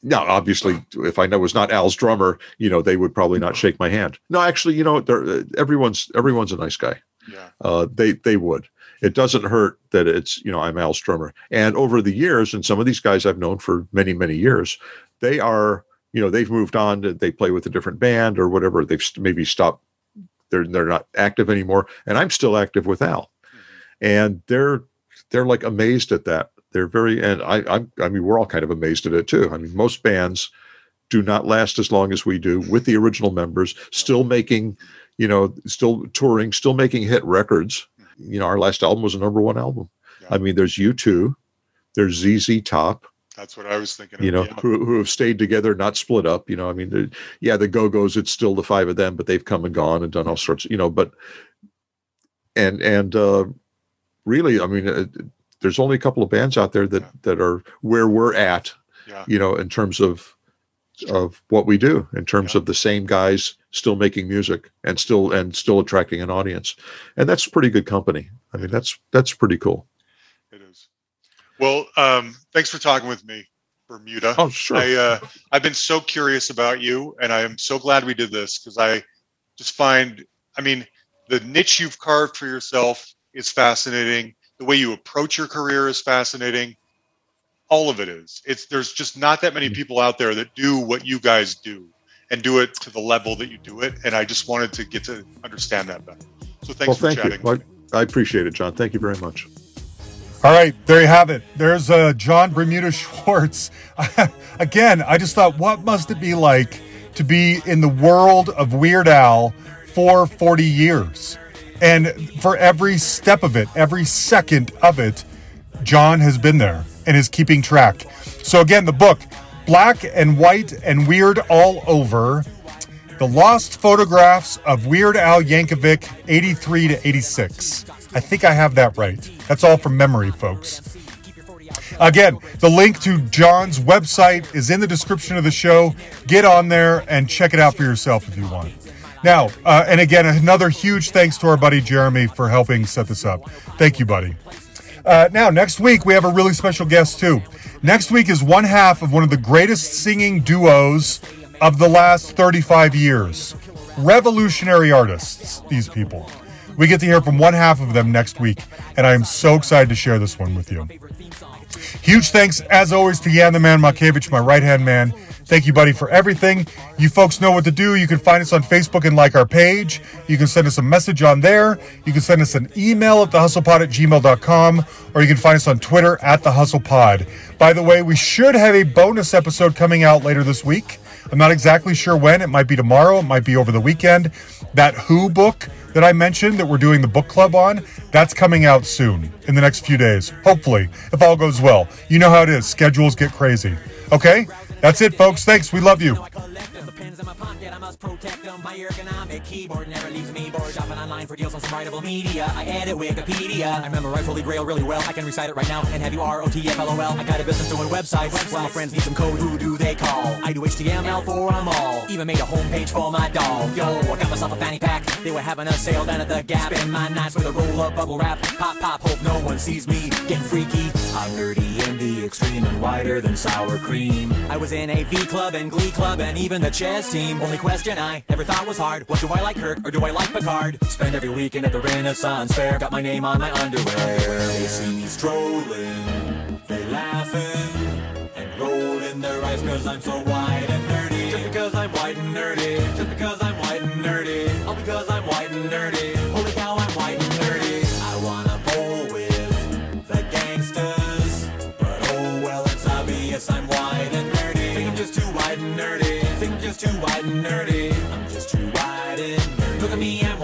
now obviously if i know was not al's drummer you know they would probably not shake my hand no actually you know they're, everyone's everyone's a nice guy
Yeah.
uh, they they would. It doesn't hurt that it's you know I'm Al's drummer, and over the years, and some of these guys I've known for many many years, they are you know they've moved on. To, they play with a different band or whatever. They've maybe stopped. They're they're not active anymore, and I'm still active with Al, mm-hmm. and they're they're like amazed at that. They're very and I I'm, I mean we're all kind of amazed at it too. I mean most bands do not last as long as we do with the original members still making you know still touring still making hit records you know our last album was a number one album
Yeah.
i mean there's u2 there's zz top
That's what I was thinking. Of.
you know
yeah.
who, who have stayed together not split up you know i mean yeah the go-go's it's still the five of them but they've come and gone and done all sorts you know but and and uh really i mean uh, there's only a couple of bands out there that
Yeah.
that are where we're at
Yeah.
you know in terms of of what we do in terms
Yeah.
of the same guys still making music and still and still attracting an audience and that's pretty good company i mean that's that's pretty cool
It is. Well, um, thanks for talking with me, Bermuda.
oh sure
I uh, I've been so curious about you, and I am so glad we did this because I just find, I mean, the niche you've carved for yourself is fascinating. The way you approach your career is fascinating. All of it is. It's there's just not that many people out there that do what you guys do and do it to the level that you do it. And I just wanted to get to understand that better. So thanks
well
for
thank you
chatting.
Well,
with me.
I appreciate it Jon thank you very much
All right, there you have it. There's uh, Jon Bermuda Schwartz. Again, I just thought, what must it be like to be in the world of Weird Al for 40 years? And for every step of it, every second of it, John has been there and is keeping track. So, again, the book, Black and White and Weird All Over The Lost Photographs of Weird Al Yankovic, 83 to 86. I think I have that right. That's all from memory, folks. Again, the link to Jon's website is in the description of the show. Get on there and check it out for yourself if you want. Now, uh, and again, another huge thanks to our buddy Jeremy for helping set this up. Thank you, buddy. Uh, now, next week, we have a really special guest, too. Next week is one half of one of the greatest singing duos of the last 35 years. Revolutionary artists, these people. We get to hear from one half of them next week, and I am so excited to share this one with you. Huge thanks, as always, to Jan the Man Makevich, my right hand man. Thank you, buddy, for everything. You folks know what to do. You can find us on Facebook and like our page. You can send us a message on there. You can send us an email at thehustlepod at gmail.com, or you can find us on Twitter at thehustlepod. By the way, we should have a bonus episode coming out later this week. I'm not exactly sure when. It might be tomorrow. It might be over the weekend. That Who book that I mentioned that we're doing the book club on, that's coming out soon in the next few days. Hopefully, if all goes well. You know how it is. Schedules get crazy. Okay? That's it, folks. Thanks. We love you.
Pens in my pocket, I must protect them. My ergonomic keyboard never leaves me bored. Shopping online for deals on some writable media. I edit Wikipedia. I memorize Holy Grail really well. I can recite it right now and have you R-O-T-F-L-O-L. I got a business doing websites. Well, my friends need some code. Who do they call? I do HTML for them all. Even made a homepage for my dog. Yo, I got myself a fanny pack. They were having a sale down at the Gap. Spend my nights with a roll of bubble wrap. Pop, pop, hope no one sees me getting freaky. I'm nerdy in the extreme and whiter than sour cream. I was in a V club and Glee club and even the team. Only question I ever thought was hard: What do I like, Kirk or do I like Picard? Spend every weekend at the Renaissance Fair. Got my name on my underwear. They see me strolling, they laughing and rolling their eyes because I'm so white and nerdy. Just because I'm white and nerdy. Just because I'm white and nerdy. All because I'm white and nerdy. Just too white and nerdy. I'm just too white and nerdy. Look at me, I'm